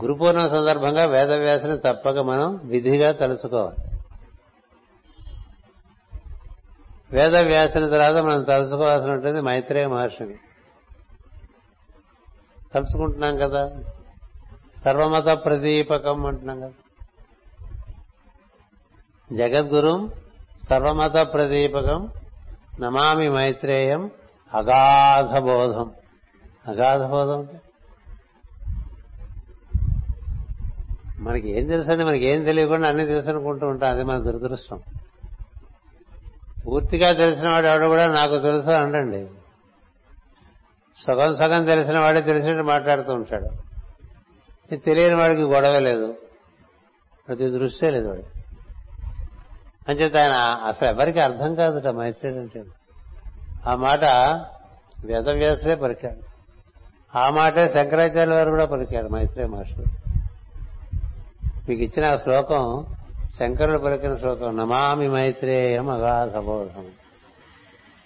గురు పూర్ణం సందర్భంగా వేదవ్యాసని తప్పక మనం విధిగా తలుసుకోవాలి. వేదవ్యాసిన తర్వాత మనం తలుసుకోవాల్సి ఉంటుంది మైత్రేయ మహర్షిని. తలుచుకుంటున్నాం కదా? సర్వమత ప్రదీపకం అంటున్నాం కదా? జగద్గురుం సర్వమత ప్రదీపకం నమామి మైత్రేయం అగాధ బోధం. అగాధ బోధ మనకి ఏం తెలుసండి మనకి ఏం తెలియకుండా అన్ని తెలుసు అనుకుంటూ ఉంటాం అది మన దురదృష్టం. పూర్తిగా తెలిసిన వాడు ఎవడు కూడా నాకు తెలుసు అనండి సగం సగం తెలిసిన వాడే తెలిసినట్టు మాట్లాడుతూ ఉంటాడు. తెలియని వాడికి గొడవ లేదు. ప్రతి దృష్టే లేదు వాడు అంచేత ఆయన అసలు ఎవరికి అర్థం కాదుట మైత్రేయుడు అంటే? ఆ మాట వేదవ్యాసులే పలికాడు ఆ మాటే శంకరాచార్య వారు కూడా పలికాడు మైత్రేయ మహర్షులు మీకు ఇచ్చిన ఆ శ్లోకం శంకరుడు పలికిన శ్లోకం నమామి మైత్రేయం అగాధబోధం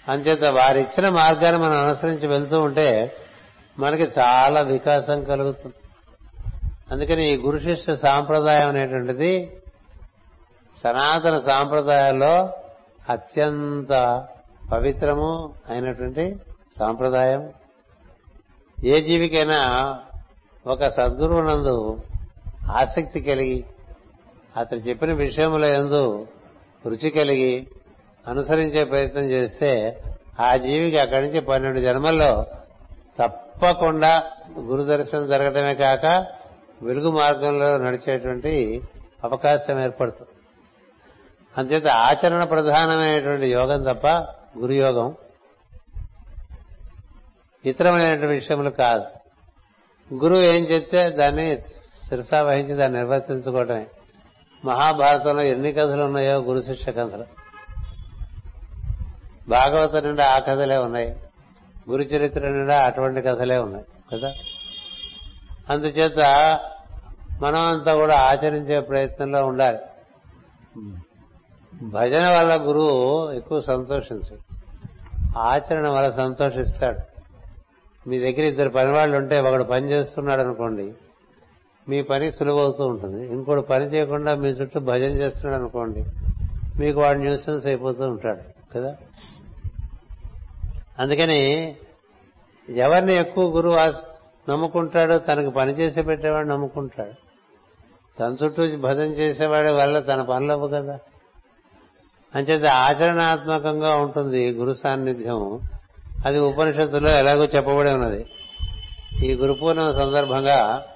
అంచేత వారిచ్చిన మార్గాన్ని మనం అనుసరించి వెళ్తూ ఉంటే మనకి చాలా వికాసం కలుగుతుంది. అందుకని ఈ గురు శిష్య సాంప్రదాయం అనేటువంటిది సనాతన సాంప్రదాయాల్లో అత్యంత పవిత్రము అయినటువంటి సాంప్రదాయం. ఏ జీవికైనా ఒక సద్గురువునందు ఆసక్తి కలిగి అతను చెప్పిన విషయముల ఎందు రుచి కలిగి అనుసరించే ప్రయత్నం చేస్తే ఆ జీవికి అక్కడి నుంచి పన్నెండు జన్మల్లో తప్పకుండా గురుదర్శనం జరగడమే జరగటమే కాక వెలుగు మార్గంలో నడిచేటువంటి అవకాశం ఏర్పడుతుంది. అంతేత ఆచరణ ప్రధానమైనటువంటి యోగం తప్ప గురు యోగం ఇతరమైనటువంటి విషయములు కాదు. గురువు ఏం చెప్తే దాన్ని శిరసా వహించి దాన్ని నిర్వర్తించుకోవటమే. మహాభారతంలో ఎన్ని కథలు ఉన్నాయో గురు శిక్ష కథలు. భాగవతం నిండా ఆ కథలే ఉన్నాయి. గురు చరిత్ర నిండా అటువంటి కథలే ఉన్నాయి కదా? అందుచేత మనం అంతా కూడా ఆచరించే ప్రయత్నంలో ఉండాలి. భజన వల్ల గురువు ఎక్కువ సంతోషించడు. ఆచరణ వల్ల సంతోషిస్తాడు. మీ దగ్గర ఇద్దరు పని వాళ్ళు ఉంటే ఒకడు పని చేస్తున్నాడు అనుకోండి మీ పని సులువవుతూ ఉంటుంది. ఇంకోటి పని చేయకుండా మీ చుట్టూ భజన చేస్తున్నాడు అనుకోండి మీకు వాడు న్యూసెన్స్ అయిపోతూ ఉంటాడు కదా? అందుకని ఎవరిని ఎక్కువ గురువు నమ్ముకుంటాడో తనకు పని చేసి పెట్టేవాడు నమ్ముకుంటాడు. తన చుట్టూ భజన చేసేవాడి వల్ల తన పనులవు కదా? అంచేత ఆచరణాత్మకంగా ఉంటుంది గురు సాన్నిధ్యం. అది ఉపనిషత్తులో ఎలాగో చెప్పబడి ఉన్నది. ఈ గురు పూర్ణిమ సందర్భంగా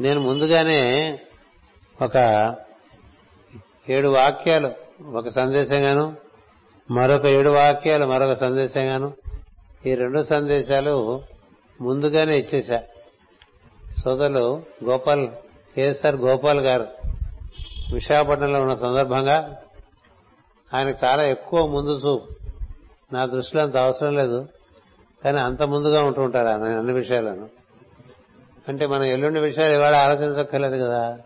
నేను ముందుగానే ఒక ఏడు వాక్యాలు ఒక సందేశంగాను మరొక ఏడు వాక్యాలు మరొక సందేశంగాను ఈ రెండు సందేశాలు ముందుగానే ఇచ్చేశా. సోదరులు గోపాల్ కేఎస్ఆర్ గోపాల్ గారు విశాఖపట్నంలో ఉన్న సందర్భంగా ఆయనకు చాలా ఎక్కువ ముందు చూపు. నా దృష్టిలో అంత అవసరం లేదు. కానీ అంత ముందుగా ఉంటూ ఉంటారు ఆయన అన్ని విషయాలను. అంటే మనం ఎల్లుండి విషయాలు ఇవాళ ఆలోచించక్కర్లేదు కదా.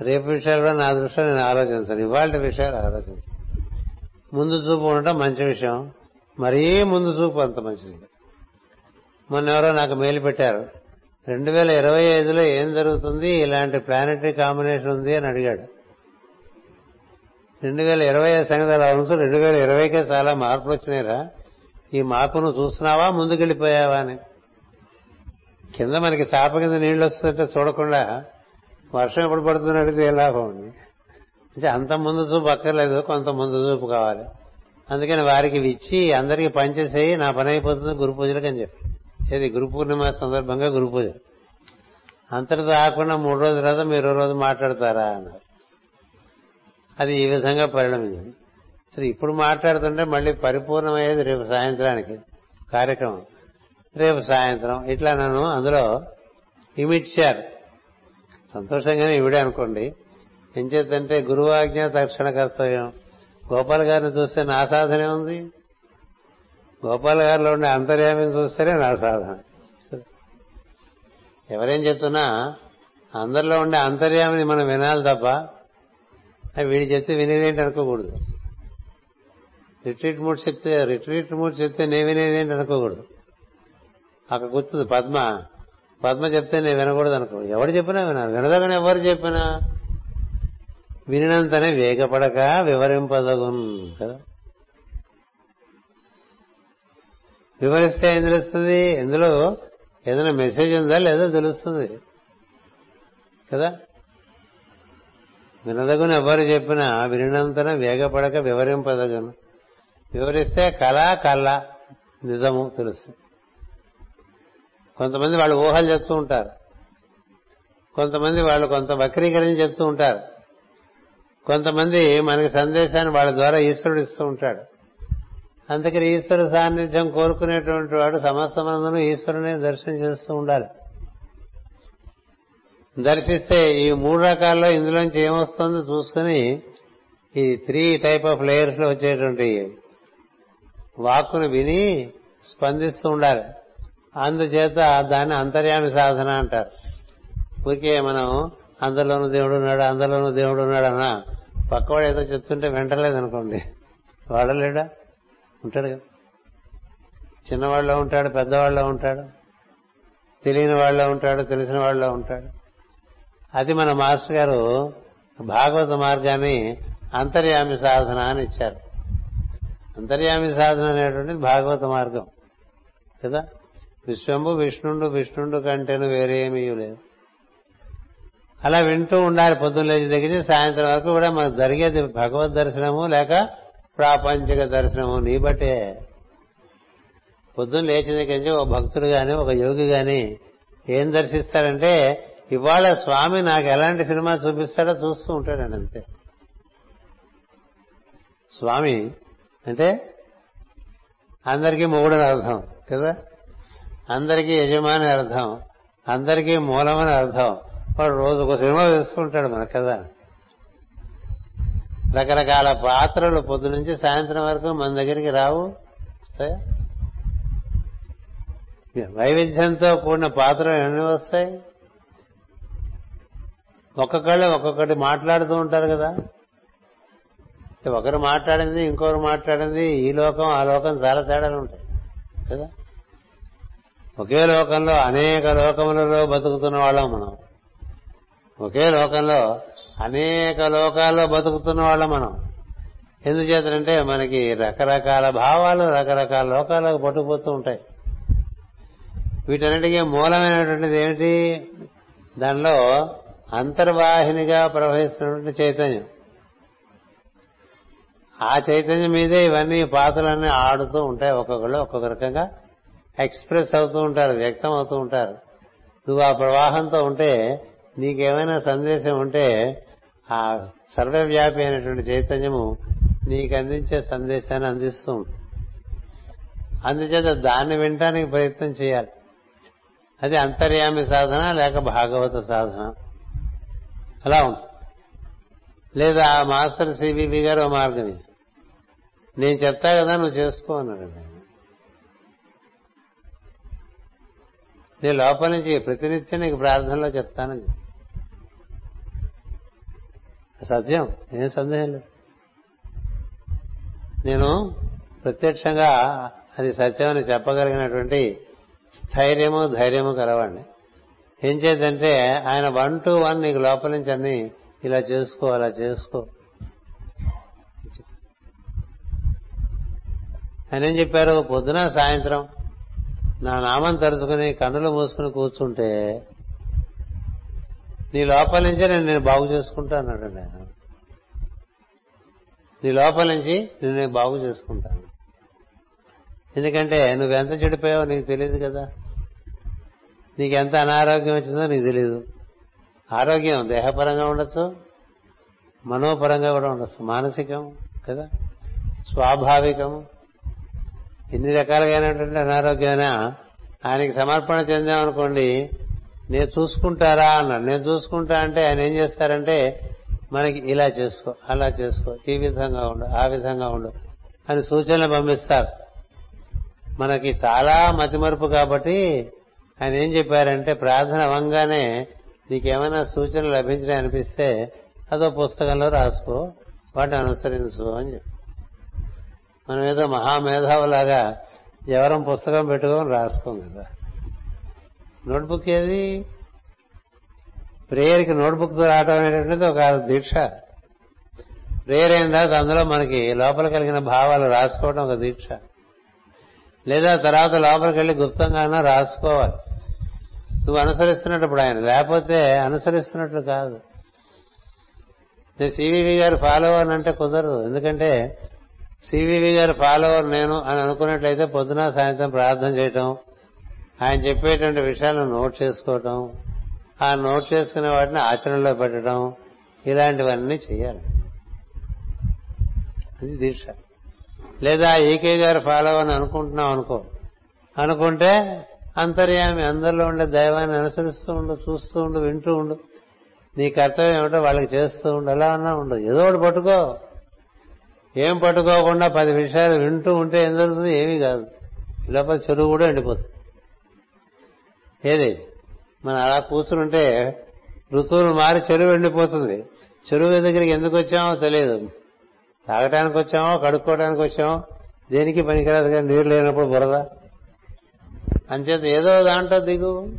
రేపు విషయాలు కూడా నా దృష్టిలో నేను ఆలోచించాను. ఇవాళ విషయాలు ఆలోచించాను. ముందు చూపు ఉండటం మంచి విషయం. మరీ ముందు చూపు అంత మంచిది. మొన్న ఎవరో నాకు మెయిల్ పెట్టారు. రెండు వేల ఇరవై ఐదులో ఏం జరుగుతుంది? ఇలాంటి ప్లానటరీ కాంబినేషన్ ఉంది అని అడిగాడు. రెండు వేల ఇరవై ఐదు సంగతి అలా ఉంచు రెండు వేల ఇరవైకే చాలా మార్పులు వచ్చినాయిరా. ఈ మార్పును చూస్తున్నావా ముందుకెళ్ళిపోయావా అని. కింద మనకి చాప కింద నీళ్ళు వస్తుందంటే చూడకుండా వర్షం ఎప్పుడు పడుతుంది అడిగితే ఏ లాభం ఉంది అంటే అంత ముందు చూపు అక్కర్లేదు కొంత ముందు చూపు కావాలి. అందుకని వారికి ఇచ్చి అందరికీ పనిచేసేయి నా పని అయిపోతుంది గురు పూజలకు అని చెప్పి. ఇది గురు పూర్ణిమ సందర్భంగా గురు పూజ. అంతటితో ఆకుండా మూడు రోజుల తర్వాత మీరు రోజు మాట్లాడతారా అన్నారు. అది ఈ విధంగా పరిణమించింది. సరే ఇప్పుడు మాట్లాడుతుంటే మళ్ళీ పరిపూర్ణమయ్యేది రేపు సాయంత్రానికి కార్యక్రమం. రేపు సాయంత్రం ఇట్లా నన్ను అందులో ఇమిడ్చారు సంతోషంగానే ఇవిడే అనుకోండి. ఏం చేద్దంటే గురువాజ్ఞ తక్షణ కర్తవ్యం. గోపాల్ గారిని చూస్తే నా సాధనే ఉంది. గోపాల్ గారిలో ఉండే అంతర్యామిని చూస్తేనే నా సాధన. ఎవరేం చెప్తున్నా అందరిలో ఉండే అంతర్యామిని మనం వినాలి తప్ప వీడి చెప్తే వినేదేంటి అనుకోకూడదు. రిట్రీట్ మూడ్ చెప్తే రిట్రీట్ మూడ్ చెప్తే నేను వినేదేంటి అనుకోకూడదు. అక్కడ కూర్చుంది పద్మ. పద్మ చెప్తే నేను వినకూడదు అనుకో. ఎవడు చెప్పినా వినాలి వినదగని ఎవరు చెప్పినా? వినినంతనే వేగపడక వివరింపదగున్ కదా? వివరిస్తే ఏం తెలుస్తుంది? ఇందులో ఏదైనా మెసేజ్ ఉందా? లేదో తెలుస్తుంది. కదా? వినదగును ఎవరు చెప్పినా వినంతన వేగపడక వివరింపదగను. వివరిస్తే కళ కళ్ళ నిజము తెలుస్తుంది కొంతమంది వాళ్ళు ఊహలు చెప్తూ ఉంటారు. కొంతమంది వాళ్ళు కొంత వక్రీకరించి చెప్తూ ఉంటారు. కొంతమంది మనకి సందేశాన్ని వాళ్ళ ద్వారా ఈశ్వరుడు ఇస్తూ ఉంటాడు. అందుకని ఈశ్వర సాన్నిధ్యం కోరుకునేటువంటి వాడు సమస్తమందును ఈశ్వరుని దర్శనం చేస్తూ ఉండాలి. దర్శిస్తే ఈ మూడు రకాల్లో ఇందులోంచి ఏమొస్తుందో చూసుకుని ఈ త్రీ టైప్ ఆఫ్ లేయర్స్లో వచ్చేటువంటి వాక్కును విని స్పందిస్తూ ఉండాలి. అందుచేత దాన్ని అంతర్యామి సాధన అంటారు. ఊరికే మనం అందులోనూ దేవుడు ఉన్నాడు అందులోనూ దేవుడు ఉన్నాడు అన్న పక్కవాడు ఏదో చెప్తుంటే వెంటలేదనుకోండి. వాడలేడా ఉంటాడు కదా. చిన్నవాళ్ళలో ఉంటాడు పెద్దవాళ్ళలో ఉంటాడు తెలియని వాళ్ళలో ఉంటాడు తెలిసిన వాళ్ళలో ఉంటాడు. అది మన మాస్టర్ గారు భాగవత మార్గాన్ని అంతర్యామి సాధన అని ఇచ్చారు. అంతర్యామి సాధన అనేటువంటిది భాగవత మార్గం. కదా? విశ్వంబు విష్ణుండు విష్ణుండు కంటేను వేరేమీ లేదు. అలా వింటూ ఉండాలి పొద్దున్న లేచి దగ్గర సాయంత్రం వరకు కూడా మనకు జరిగేది భగవద్ దర్శనము లేక ప్రాపంచిక దర్శనము. నీ బట్టే. పొద్దున్న లేచిన దగ్గర నుంచి ఒక భక్తుడు గాని ఒక యోగి గాని ఏం దర్శిస్తారంటే ఇవాళ స్వామి నాకు ఎలాంటి సినిమా చూపిస్తాడో చూస్తూ ఉంటాడండి అంతే. స్వామి అంటే అందరికీ మొగుడని అర్థం కదా? అందరికీ యజమాని అర్థం అందరికీ మూలమని అర్థం. వాడు రోజు ఒక సినిమా వేస్తుంటాడు మనకు కదా రకరకాల పాత్రలు పొద్దు నుంచి సాయంత్రం వరకు మన దగ్గరికి రావు. వస్తాయా? వైవిధ్యంతో కూడిన పాత్రలు ఎన్ని వస్తాయి? ఒక్కొక్కళ్ళే ఒక్కొక్కటి మాట్లాడుతూ ఉంటారు కదా. ఒకరు మాట్లాడింది ఇంకొకరు మాట్లాడింది ఈ లోకం ఆ లోకం చాలా తేడాలు ఉంటాయి కదా. ఒకే లోకంలో అనేక లోకములలో బతుకుతున్న వాళ్ళం మనం. ఒకే లోకంలో అనేక లోకాల్లో బతుకుతున్న వాళ్ళం మనం. ఎందుచేతంటే మనకి రకరకాల భావాలు రకరకాల లోకాలకు పట్టుకుపోతూ ఉంటాయి. వీటన్నిటికీ మూలమైనటువంటిది ఏమిటి? దానిలో అంతర్వాహినిగా ప్రవహిస్తున్నటువంటి చైతన్యం. ఆ చైతన్యం మీదే ఇవన్నీ పాత్రలన్నీ ఆడుతూ ఉంటాయి. ఒక్కొక్కళ్ళు ఒక్కొక్క రకంగా ఎక్స్ప్రెస్ అవుతూ ఉంటారు వ్యక్తం అవుతూ ఉంటారు. నువ్వు ఆ ప్రవాహంతో ఉంటే నీకేమైనా సందేశం ఉంటే ఆ సర్వవ్యాపి అయినటువంటి చైతన్యము నీకు అందించే సందేశాన్ని అందిస్తూ ఉంటుంది. అందుచేత దాన్ని వినటానికి ప్రయత్నం చేయాలి. అది అంతర్యామి సాధన లేక భాగవత సాధన. అలా ఉంటుంది. లేదా మాస్టర్ సిబిబి గారు మార్గం ఇది నేను చెప్తా కదా నువ్వు చేసుకో అన్నాడు నేను లోపల నుంచి ప్రతినిత్యం నీకు ప్రార్థనలో చెప్తానని సత్యం ఏం సందేహం లేదు. నేను ప్రత్యక్షంగా అది సత్యమని చెప్పగలిగినటువంటి స్థైర్యము ధైర్యము కలవండి ఏం చేద్దంటే ఆయన వన్ టు వన్ నీకు లోపల నుంచి అన్ని ఇలా చేసుకో అలా చేసుకో. ఆయన ఏం చెప్పారు? పొద్దున సాయంత్రం నా నామం తరుచుకుని కన్నులు మూసుకుని కూర్చుంటే నీ లోపల నుంచే నేను నేను బాగు చేసుకుంటా అన్నాడండి ఆయన. నీ లోపల నుంచి నేను నేను బాగు చేసుకుంటాను ఎందుకంటే నువ్వెంత చెడిపోయావో నీకు తెలియదు కదా. నీకెంత అనారోగ్యం వచ్చిందో నీకు తెలియదు ఆరోగ్యం దేహపరంగా ఉండొచ్చు మనోపరంగా కూడా ఉండొచ్చు. మానసికం కదా? స్వాభావికం. ఎన్ని రకాలుగానటువంటి అనారోగ్యమైనా ఆయనకి సమర్పణ చెందామనుకోండి నేను చూసుకుంటారా అన్నాడు. నేను చూసుకుంటా అంటే ఆయన ఏం చేస్తారంటే మనకి ఇలా చేసుకో అలా చేసుకో ఈ విధంగా ఉండు ఆ విధంగా ఉండు అని సూచనలు పంపిస్తారు. మనకి చాలా మతిమరుపు కాబట్టి ఆయన ఏం చెప్పారంటే ప్రార్థన అవంగానే నీకేమైనా సూచనలు లభించినాయి అనిపిస్తే అదో పుస్తకంలో రాసుకో వాటిని అనుసరించు అని చెప్పి. మనం ఏదో మహామేధావులాగా ఎవరం పుస్తకం పెట్టుకొని రాసుకోం కదా. నోట్బుక్ ఏది? ప్రేయర్కి నోట్బుక్తో రావడం అనేటువంటిది ఒక దీక్ష. ప్రేయర్ అయిన తర్వాత అందులో మనకి లోపల కలిగిన భావాలు రాసుకోవడం ఒక దీక్ష. లేదా తర్వాత లోపలికి వెళ్ళి గుప్తంగా రాసుకోవాలి. నువ్వు అనుసరిస్తున్నప్పుడు ఆయన లేకపోతే అనుసరిస్తున్నట్లు కాదు. నేను సివివి గారు ఫాలోవర్ అంటే కుదరదు. ఎందుకంటే సివివి గారు ఫాలోవర్ నేను అని అనుకున్నట్లయితే పొద్దున సాయంత్రం ప్రార్థన చేయటం ఆయన చెప్పేటువంటి విషయాలను నోట్ చేసుకోవటం ఆ నోట్ చేసుకునే వాటిని ఆచరణలో పెట్టడం ఇలాంటివన్నీ చేయాలి. అది దీక్ష. లేదా ఈకే గారు ఫాలో అని అనుకుంటున్నాం అనుకో. అనుకుంటే అంతర్యామి అందరిలో ఉండే దైవాన్ని అనుసరిస్తూ ఉండు చూస్తూ ఉండు వింటూ ఉండు. నీ కర్తవ్యం ఏమిటో వాళ్ళకి చేస్తూ ఉండు. ఎలా అన్నా ఉండు. ఏదో ఒకటి పట్టుకో. ఏం పట్టుకోకుండా పది విషయాలు వింటూ ఉంటే ఏం జరుగుతుంది? ఏమీ కాదు. లోపల చెరువు కూడా ఎండిపోతుంది. ఏది? మనం అలా కూర్చుంటే ఋతువులు మారి చెరువు ఎండిపోతుంది. చెరువు దగ్గరికి ఎందుకు వచ్చామో తెలియదు. తాగటానికి వచ్చామో కడుక్కోవడానికి వచ్చామో దేనికి పనికిరాదు కానీ నీరు లేనప్పుడు బురద. అంచేత ఏదో దాంట్లో దిగు.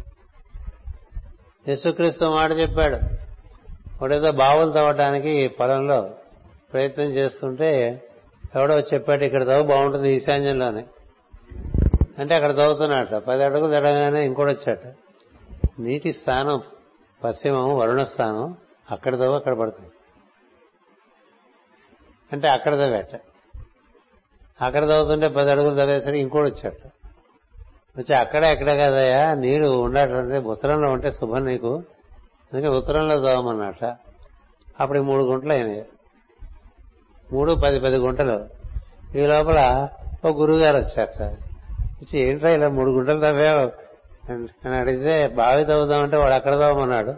యేసుక్రీస్తు మాట చెప్పాడు. ఒకడేదో బావులు తవ్వటానికి పొలంలో ప్రయత్నం చేస్తుంటే ఎవడో చెప్పాడు ఇక్కడ తవ్వు బాగుంటుంది ఈశాన్యంలోనే. అంటే అక్కడ తవ్వుతున్నాడు పది అడుగులు తడగానే ఇంకోటి వచ్చాట నీటి స్థానం పశ్చిమం వరుణ స్థానం అక్కడ తవ్వు అక్కడ పడుతుంది. అంటే అక్కడ తవ్వేట. అక్కడ తవ్వుతుంటే పది అడుగులు తవ్వేసరికి ఇంకోటి వచ్చాట వచ్చి అక్కడ ఎక్కడ కదయ్యా? నీరు ఉండటంటే ఉత్తరంలో ఉంటే శుభం నీకు. అందుకే ఉత్తరంలో దోమన్నట అప్పుడు మూడు గుంటలు అయినాయి. మూడు పది పది గుంటలు. ఈ లోపల ఒక గురువుగారు వచ్చారట. వచ్చి ఏంట్రా ఇలా మూడు గుంటలు తవ్వావు? అని అడిగితే బావి తవ్వుదామంటే వాడు అక్కడ తవ్వమన్నాడు.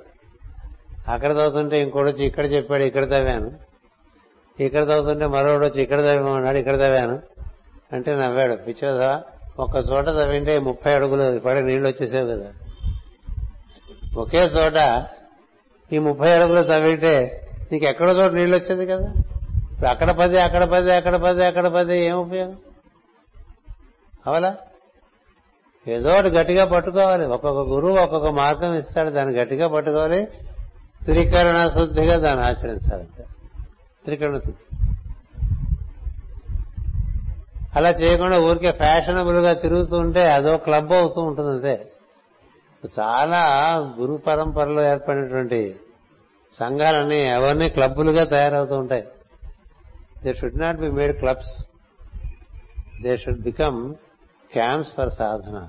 అక్కడ తవ్వుతుంటే ఇంకోటి వచ్చి ఇక్కడ చెప్పాడు ఇక్కడ తవ్వాను. ఇక్కడ తవ్వుతుంటే మరొకటి వచ్చి ఇక్కడ తవ్వమన్నాడు ఇక్కడ తవ్వాను. అంటే నవ్వాడు. పిచ్చోదా ఒక చోట తవ్వింటే ముప్పై అడుగులు పడి నీళ్ళు వచ్చేసావు కదా. ఒకే చోట ఈ ముప్పై అడుగులు తవ్వింటే నీకు ఎక్కడ చోట నీళ్ళు వచ్చేది కదా. ఇప్పుడు అక్కడ పది అక్కడ పది అక్కడ పది అక్కడ పది ఏం ఉపయోగం? అవలా? ఏదో ఒకటి గట్టిగా పట్టుకోవాలి. ఒక్కొక్క గురువు ఒక్కొక్క మార్గం ఇస్తాడు. దాన్ని గట్టిగా పట్టుకోవాలి. త్రికరణ శుద్ధిగా దాన్ని ఆచరించాలి త్రికరణ శుద్ధి. అలా చేయకుండా ఊరికే ఫ్యాషనబుల్గా తిరుగుతూ ఉంటే అదో క్లబ్ అవుతూ ఉంటుంది అంతే. చాలా గురు పరంపరలో ఏర్పడినటువంటి సంఘాలన్నీ ఎవరిని క్లబ్బులుగా తయారవుతూ ఉంటాయి. They should not be made clubs they should become camps for సాధన.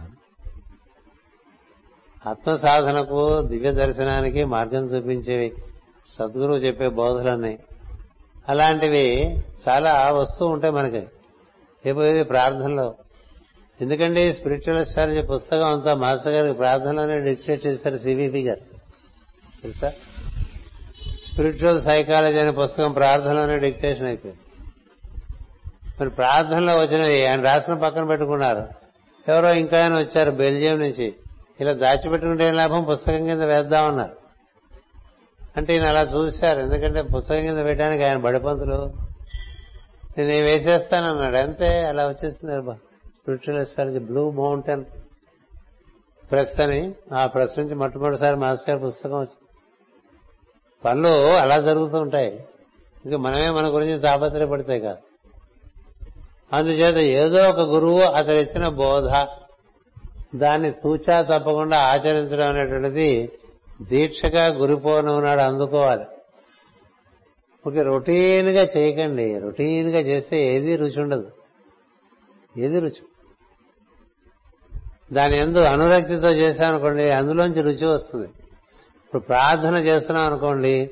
ఆత్మ సాధనకు దివ్య దర్శనానికి మార్గం చూపించేవి సద్గురువు చెప్పే బోధలన్నీ. అలాంటివి చాలా వస్తూ ఉంటాయి మనకి. అయిపోయేది ప్రార్థనలో. ఎందుకంటే స్పిరిచువల్ అస్ట్రాలజీ పుస్తకం అంతా మాస్టర్ గారికి ప్రార్థనలోనే డిక్టేట్ చేశారు సివిపి గారు. తెలుసా? స్పిరిచువల్ సైకాలజీ అనే పుస్తకం ప్రార్థనలోనే డిక్టేషన్ అయిపోయింది. మరి ప్రార్థనలో వచ్చినవి ఆయన రాసిన పక్కన పెట్టుకున్నారు. ఎవరో ఇంకా ఆయన వచ్చారు బెల్జియం నుంచి. ఇలా దాచిపెట్టుకుంటే ఏం లాభం? పుస్తకం కింద వేద్దామన్నారు. అంటే ఈయన అలా చూశారు. ఎందుకంటే పుస్తకం కింద పెట్టడానికి ఆయన బడిపంతులు. నేను వేసేస్తానన్నాడు. అంతే అలా వచ్చేసింది బా బ్లూ మౌంటైన్ ప్రెస్ అని ఆ ప్రెస్ నుంచి మొట్టమొదటిసారి మాస్టర్ గారి పుస్తకం వచ్చింది. పనులు అలా జరుగుతూ ఉంటాయి. ఇంకా మనమే మన గురించి తాపత్రయపడితే కాదు. అందుచేత ఏదో ఒక గురువు అతను ఇచ్చిన బోధ దాన్ని తూచా తప్పకుండా ఆచరించడం అనేటువంటిది దీక్షగా గురిపోను నాడు అందుకోవాలి. ఓకే రొటీన్గా చేయకండి. రొటీన్గా చేస్తే ఏది రుచి ఉండదు. ఏది రుచి? దాని ఎందు అనురక్తితో చేశామనుకోండి అందులోంచి రుచి వస్తుంది. ఇప్పుడు ప్రార్థన చేస్తున్నాం అనుకోండి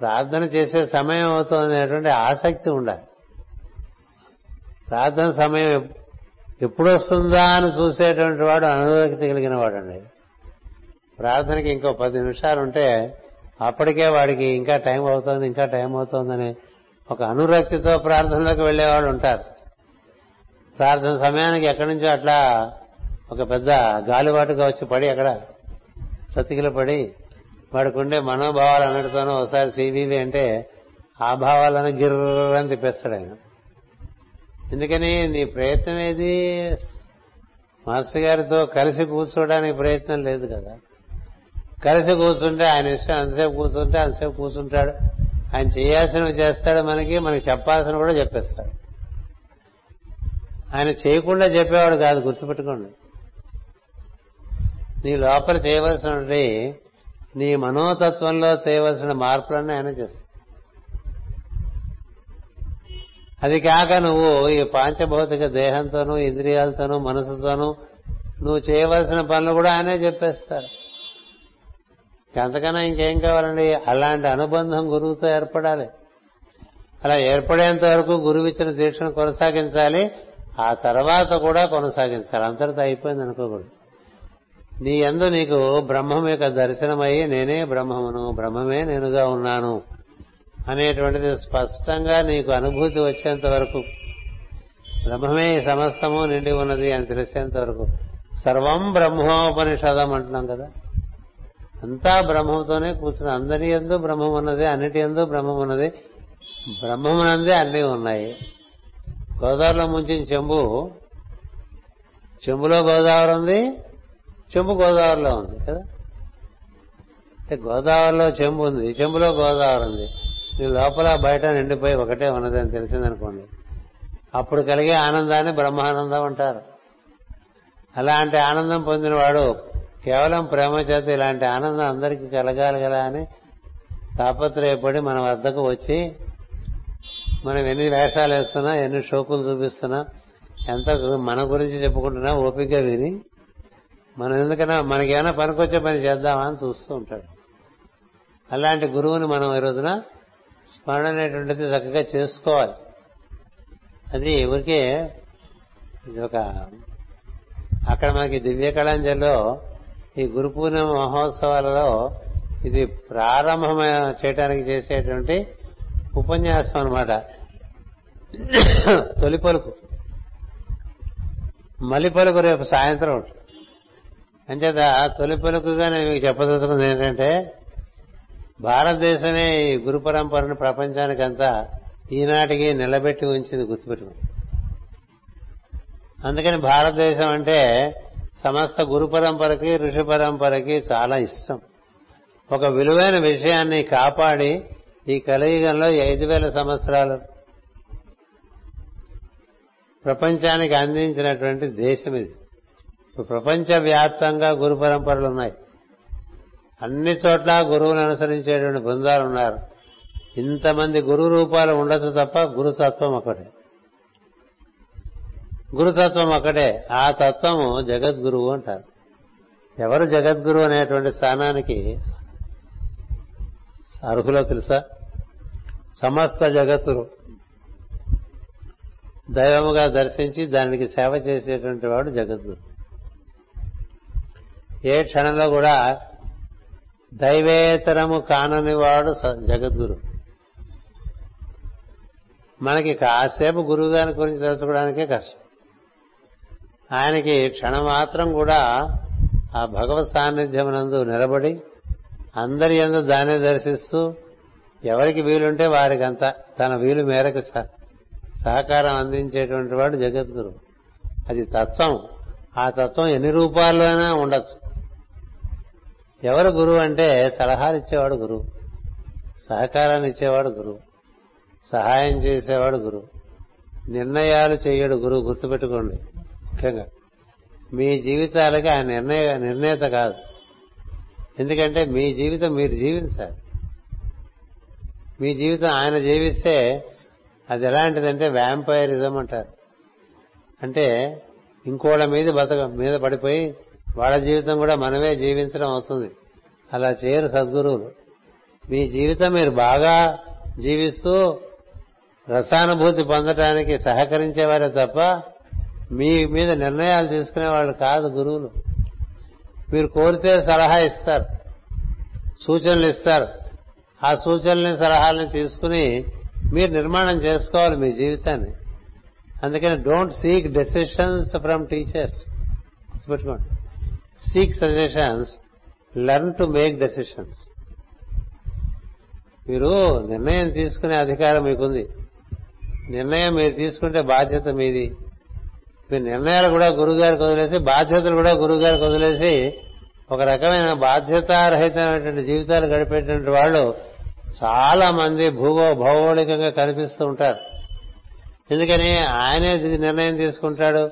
ప్రార్థన చేసే సమయం అవుతుంది అనేటువంటి ఆసక్తి ఉండాలి. ప్రార్థన సమయం ఎప్పుడు వస్తుందా అని చూసేటువంటి వాడు అనురక్తి కలిగిన వాడండి. ప్రార్థనకి ఇంకో పది నిమిషాలు ఉంటే అప్పటికే వాడికి ఇంకా టైం అవుతోంది ఇంకా టైం అవుతోందని ఒక అనురక్తితో ప్రార్థనలోకి వెళ్ళేవాళ్ళు ఉంటారు. ప్రార్థన సమయానికి ఎక్కడి నుంచో అట్లా ఒక పెద్ద గాలివాటుగా వచ్చి పడి అక్కడ సతికిలు పడి వాడికి ఉండే మనోభావాలు అన్నిటితోనూ ఒకసారి సివివి అంటే ఆ భావాలను గిర్రని తిప్పేస్తాడు ఆయన. ఎందుకని నీ ప్రయత్నం ఏది? మాస్టర్ గారితో కలిసి కూర్చోవడానికి ప్రయత్నం లేదు కదా. కలిసి కూర్చుంటే ఆయన ఇష్టం అంతసేపు కూర్చుంటే అంతసేపు కూర్చుంటాడు. ఆయన చేయాల్సినవి చేస్తాడు మనకి మనకి చెప్పాల్సిన కూడా చెప్పేస్తాడు. ఆయన చేయకుండా చెప్పేవాడు కాదు గుర్తుపెట్టుకోండి. నీ లోపల చేయవలసినటువంటి నీ మనోతత్వంలో చేయవలసిన మార్పులన్నీ ఆయన చేస్తాడు. అది కాక నువ్వు ఈ పాంచభౌతిక దేహంతోనూ ఇంద్రియాలతోనూ మనసుతోనూ నువ్వు చేయవలసిన పనులు కూడా ఆయనే చెప్పేస్తారు అంతకన్నా ఇంకేం కావాలండి? అలాంటి అనుబంధం గురువుతో ఏర్పడాలి. అలా ఏర్పడేంత వరకు గురువు ఇచ్చిన దీక్షను కొనసాగించాలి. ఆ తర్వాత కూడా కొనసాగించాలి. అంతటితో అయిపోయింది అనుకోకూడదు. నీ ఎందు నీకు బ్రహ్మం యొక్క దర్శనమయ్యి నేనే బ్రహ్మమును బ్రహ్మమే నేనుగా ఉన్నాను అనేటువంటిది స్పష్టంగా నీకు అనుభూతి వచ్చేంత వరకు బ్రహ్మమే సమస్తము నిండి ఉన్నది అని తెలిసేంత వరకు. సర్వం బ్రహ్మోపనిషదం అంటున్నాం కదా. అంతా బ్రహ్మంతోనే కూర్చుని అందరి ఎందు బ్రహ్మం ఉన్నది అన్నిటి ఎందు బ్రహ్మం ఉన్నది. బ్రహ్మమునందే అన్నీ ఉన్నాయి. గోదావరిలో ముంచిన చెంబు చెంబులో గోదావరి ఉంది చెంబు గోదావరిలో ఉంది కదా? అంటే గోదావరిలో చెంబు ఉంది చెంబులో గోదావరి ఉంది. నీ లోపల బయట నిండిపోయి ఒకటే ఉన్నది అని తెలిసిందనుకోండి. అప్పుడు కలిగే ఆనందాన్ని బ్రహ్మానందం అంటారు. అలాంటి ఆనందం పొందినవాడు కేవలం ప్రేమ చేత ఇలాంటి ఆనందం అందరికీ కలగాలి కదా అని తాపత్రయపడి మన వద్దకు వచ్చి మనం ఎన్ని వేషాలు వేస్తున్నా ఎన్ని షోకులు చూపిస్తున్నా ఎంత మన గురించి చెప్పుకుంటున్నా ఓపిక విని మనం ఎందుకన్నా మనకేమైనా పనికొచ్చే పని చేద్దామా అని చూస్తూ ఉంటాడు. అలాంటి గురువుని మనం ఈ రోజున స్మరణ అనేటువంటిది చక్కగా చేసుకోవాలి. అది ఊరికే ఇది ఒక అక్కడ మనకి దివ్యకళాంజలిలో ఈ గురు పూర్ణిమ మహోత్సవాలలో ఇది ప్రారంభం చేయడానికి చేసేటువంటి ఉపన్యాసం అనమాట తొలి పలుకు. మలి పలుకు రేపు సాయంత్రం అంచేత తొలి పలుకుగా నేను మీకు చెప్పదలుచుకున్నది ఏంటంటే భారతదేశమే ఈ గురు పరంపరను ప్రపంచానికంతా ఈనాటికి నిలబెట్టి ఉంచింది గుర్తుపెట్టుకుని అందుకని భారతదేశం అంటే సమస్త గురు పరంపరకి ఋషి పరంపరకి చాలా ఇష్టం. ఒక విలువైన విషయాన్ని కాపాడి ఈ కలియుగంలో ఐదు వేల సంవత్సరాలు ప్రపంచానికి అందించినటువంటి దేశం ఇది. ప్రపంచ వ్యాప్తంగా గురు పరంపరలు ఉన్నాయి. అన్ని చోట్ల గురువులను అనుసరించేటువంటి బృందాలు ఉన్నారు. ఇంతమంది గురు రూపాలు ఉండొచ్చు తప్ప గురుతత్వం ఒకటే గురుతత్వం ఒకటే ఆ తత్వము జగద్గురువు అంటారు. ఎవరు జగద్గురు అనేటువంటి స్థానానికి అర్హులో తెలుసా? సమస్త జగత్తులు దైవముగా దర్శించి దానికి సేవ చేసేటువంటి వాడు జగద్గురు. ఏ క్షణంలో కూడా దైవేతరము కానని వాడు జగద్గురు. మనకి కాసేపు గురువు గారి గురించి తెలుసుకోవడానికే కష్టం. ఆయనకి క్షణమాత్రం కూడా ఆ భగవత్ సాన్నిధ్యమునందు నిలబడి అందరి ఎందు దాన్ని దర్శిస్తూ ఎవరికి వీలుంటే వారికంతా తన వీలు మేరకు సహకారం అందించేటువంటి వాడు జగద్గురు. అది తత్వం. ఆ తత్వం ఎన్ని రూపాల్లోనైనా ఉండొచ్చు. ఎవరు గురువు అంటే సలహాలు ఇచ్చేవాడు గురువు సహకారాన్ని ఇచ్చేవాడు గురువు సహాయం చేసేవాడు గురువు నిర్ణయాలు చేయడు గురువు గుర్తుపెట్టుకోండి. ముఖ్యంగా. మీ జీవితాలకి ఆయన నిర్ణయ నిర్ణేత కాదు. ఎందుకంటే మీ జీవితం మీరు జీవించాలి. మీ జీవితం ఆయన జీవిస్తే అది ఎలాంటిదంటే వ్యాంపైరిజం అంటారు. అంటే ఇంకోళ్ళ మీద బతక మీద పడిపోయి వాళ్ళ జీవితం కూడా మనమే జీవించడం అవుతుంది. అలా చేయరు సద్గురువులు. మీ జీవితం మీరు బాగా జీవిస్తూ రసానుభూతి పొందటానికి సహకరించేవారే తప్ప మీ మీద నిర్ణయాలు తీసుకునే వాళ్ళు కాదు గురువులు. మీరు కోరితే సలహా ఇస్తారు. సూచనలు ఇస్తారు. ఆ సూచనల్ని సలహాలని తీసుకుని మీరు నిర్మాణం చేసుకోవాలి మీ జీవితాన్ని. అందుకని don't seek decisions from teachers పెట్టుకోండి seek suggestions learn to make decisions మీరు నిర్ణయం తీసుకునే అధికారం మీకుంది. నిర్ణయం మీరు తీసుకుంటే బాధ్యత మీది. మీ నిర్ణయాలు కూడా గురుగారికి వదిలేసి బాధ్యతలు కూడా గురుగారికి వదిలేసి ఒక రకమైన బాధ్యతారహితమైనటువంటి జీవితాలు గడిపేటువంటి వాళ్ళు చాలా మంది భూగో భౌగోళికంగా కనిపిస్తూ ఉంటారు. ఎందుకని? ఆయనే నిర్ణయం తీసుకుంటాడు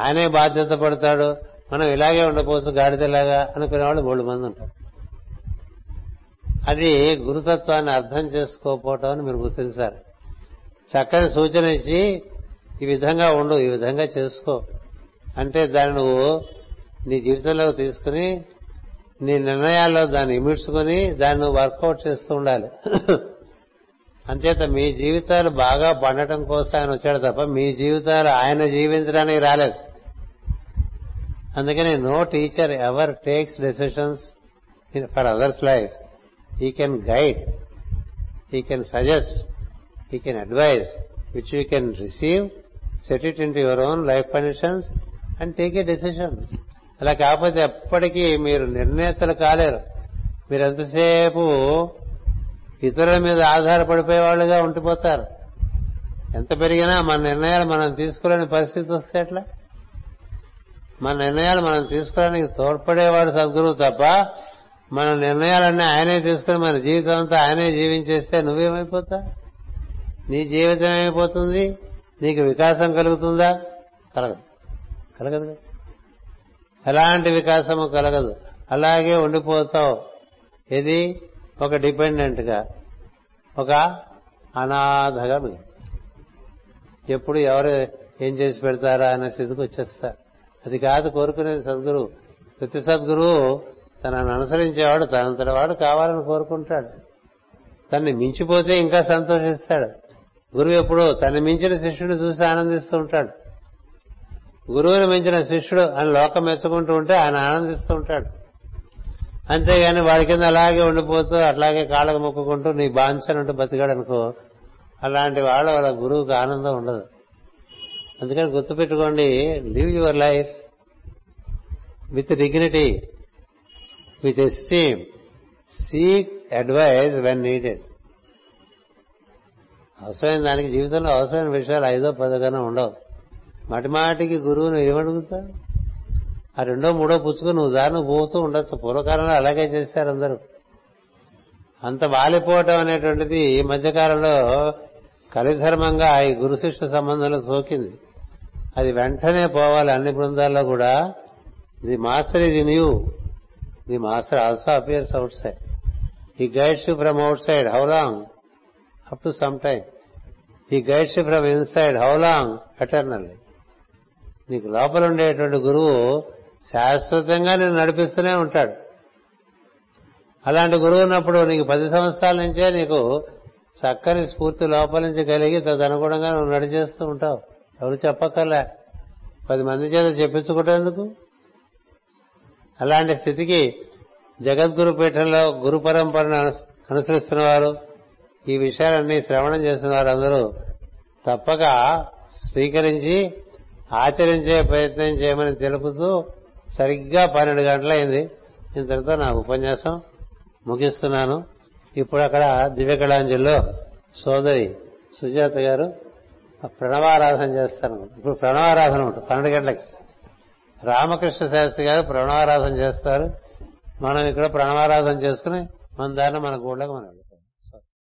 ఆయనే బాధ్యత పడతాడు మనం ఇలాగే ఉండపోవచ్చు గాడిదలాగా అనుకునే వాళ్ళు మూడు మంది ఉంటారు. అది గురుతత్వాన్ని అర్థం చేసుకోకపోవటం అని మీరు గుర్తించారు చక్కని సూచన ఇచ్చి ఈ విధంగా ఉండు ఈ విధంగా చేసుకో. అంటే దాన్ని నువ్వు నీ జీవితంలోకి తీసుకుని నీ నిర్ణయాల్లో దాన్ని ఇమిడ్చుకుని దాన్ని నువ్వు వర్కౌట్ చేస్తూ ఉండాలి. అంచేత మీ జీవితాలు బాగా పండటం కోసం ఆయన వచ్చాడు తప్ప మీ జీవితాలు ఆయన జీవించడానికి రాలేదు. అందుకని no teacher ever takes decisions for others life he can guide he can suggest he can advise which you can receive set it in your own life conditions and take a decision అలా కాకపోతే ఎప్పటికీ మీరు నిర్ణేతలు కాలేరు. మీరు ఎంతసేపు ఇతరుల మీద ఆధారపడిపోయే వాళ్ళుగా ఉండిపోతారు. ఎంత పెరిగినా మన నిర్ణయాలు మనం తీసుకోలేని పరిస్థితి వస్తే ఎట్లా? మన నిర్ణయాలు మనం తీసుకోవడానికి తోడ్పడేవాడు సద్గురువు తప్ప మన నిర్ణయాలన్నీ ఆయనే తీసుకుని మన జీవితం అంతా ఆయనే జీవించేస్తే నువ్వేమైపోతా నీ జీవితం ఏమైపోతుంది? నీకు వికాసం కలుగుతుందా? కలగదు. కలగదు ఎలాంటి వికాసము కలగదు. అలాగే ఉండిపోతావు. ఇది ఒక డిపెండెంట్గా. ఒక అనాథగా మిగిలి. ఎప్పుడు ఎవరు ఏం చేసి పెడతారా అనే స్థితికి వచ్చేస్తా. అది కాదు కోరుకునేది సద్గురువు. ప్రతి సద్గురువు తనను అనుసరించేవాడు తనంతట వాడు కావాలని కోరుకుంటాడు. తన్ని మించిపోతే ఇంకా సంతోషిస్తాడు. గురువు ఎప్పుడు తను మించిన శిష్యుడు చూసి ఆనందిస్తూ ఉంటాడు. గురువుని మించిన శిష్యుడు అని లోకం మెచ్చుకుంటూ ఉంటే ఆయన ఆనందిస్తూ ఉంటాడు. అంతేగాని వాడి కింద అలాగే ఉండిపోతూ అట్లాగే కాళ్ళకు మొక్కుకుంటూ నీ బాంఛనుంటూ బతికాడు అనుకో అలాంటి వాళ్ళ వాళ్ళ గురువుకి ఆనందం ఉండదు. అందుకని గుర్తుపెట్టుకోండి live your life with dignity with esteem seek advice when needed. అవసరమైన దానికి జీవితంలో అవసరమైన విషయాలు ఐదో పదగానే ఉండవు. మటిమాటికి గురువును ఏమడుగుతా ఆ రెండో మూడో పుచ్చుకొని నువ్వు దారిని పోతూ ఉండొచ్చు. పూర్వకాలంలో అలాగే చేశారు అందరూ. అంత వాలిపోవటం అనేటువంటిది ఈ మధ్యకాలంలో కలిధర్మంగా ఈ గురు శిష్య సంబంధంలో సోకింది. అది వెంటనే పోవాలి. అన్ని బృందాల్లో కూడా the master is in you the master also appears outside. He guides you from outside. How long? Up to some time. He guides from inside how long eternally నీకు లోపల ఉండేటువంటి గురువు శాశ్వతంగా నేను నడిపిస్తూనే ఉంటాడు. అలాంటి గురువు ఉన్నప్పుడు నీకు పది సంవత్సరాల నుంచే నీకు చక్కని స్ఫూర్తి లోపల నుంచి కలిగి తదనుగుణంగా నువ్వు నడిచేస్తూ ఉంటావు. ఎవరు చెప్పక్కర్లే. పది మంది చేత చెప్పించుకుంటేందుకు అలాంటి స్థితికి జగద్గురు పీఠంలో గురు పరంపరను అనుసరిస్తున్న వారు ఈ విషయాలన్నీ శ్రవణం చేసిన వారందరూ తప్పక స్వీకరించి ఆచరించే ప్రయత్నం చేయమని తెలుపుతూ సరిగ్గా పన్నెండు గంటలైంది. ఇంతటితో నా ఉపన్యాసం ముగిస్తున్నాను. ఇప్పుడు అక్కడ దివ్యకళాంజలిలో సోదరి సుజాత గారు ప్రణవారాధన చేస్తారు. ఇప్పుడు ప్రణవారాధన ఉంటుంది పన్నెండు గంటలకి. రామకృష్ణ శాస్త్రి గారు ప్రణవారాధన చేస్తారు. మనం ఇక్కడ ప్రణవారాధన చేసుకుని మన దారిని మన గూళ్ళకి మనం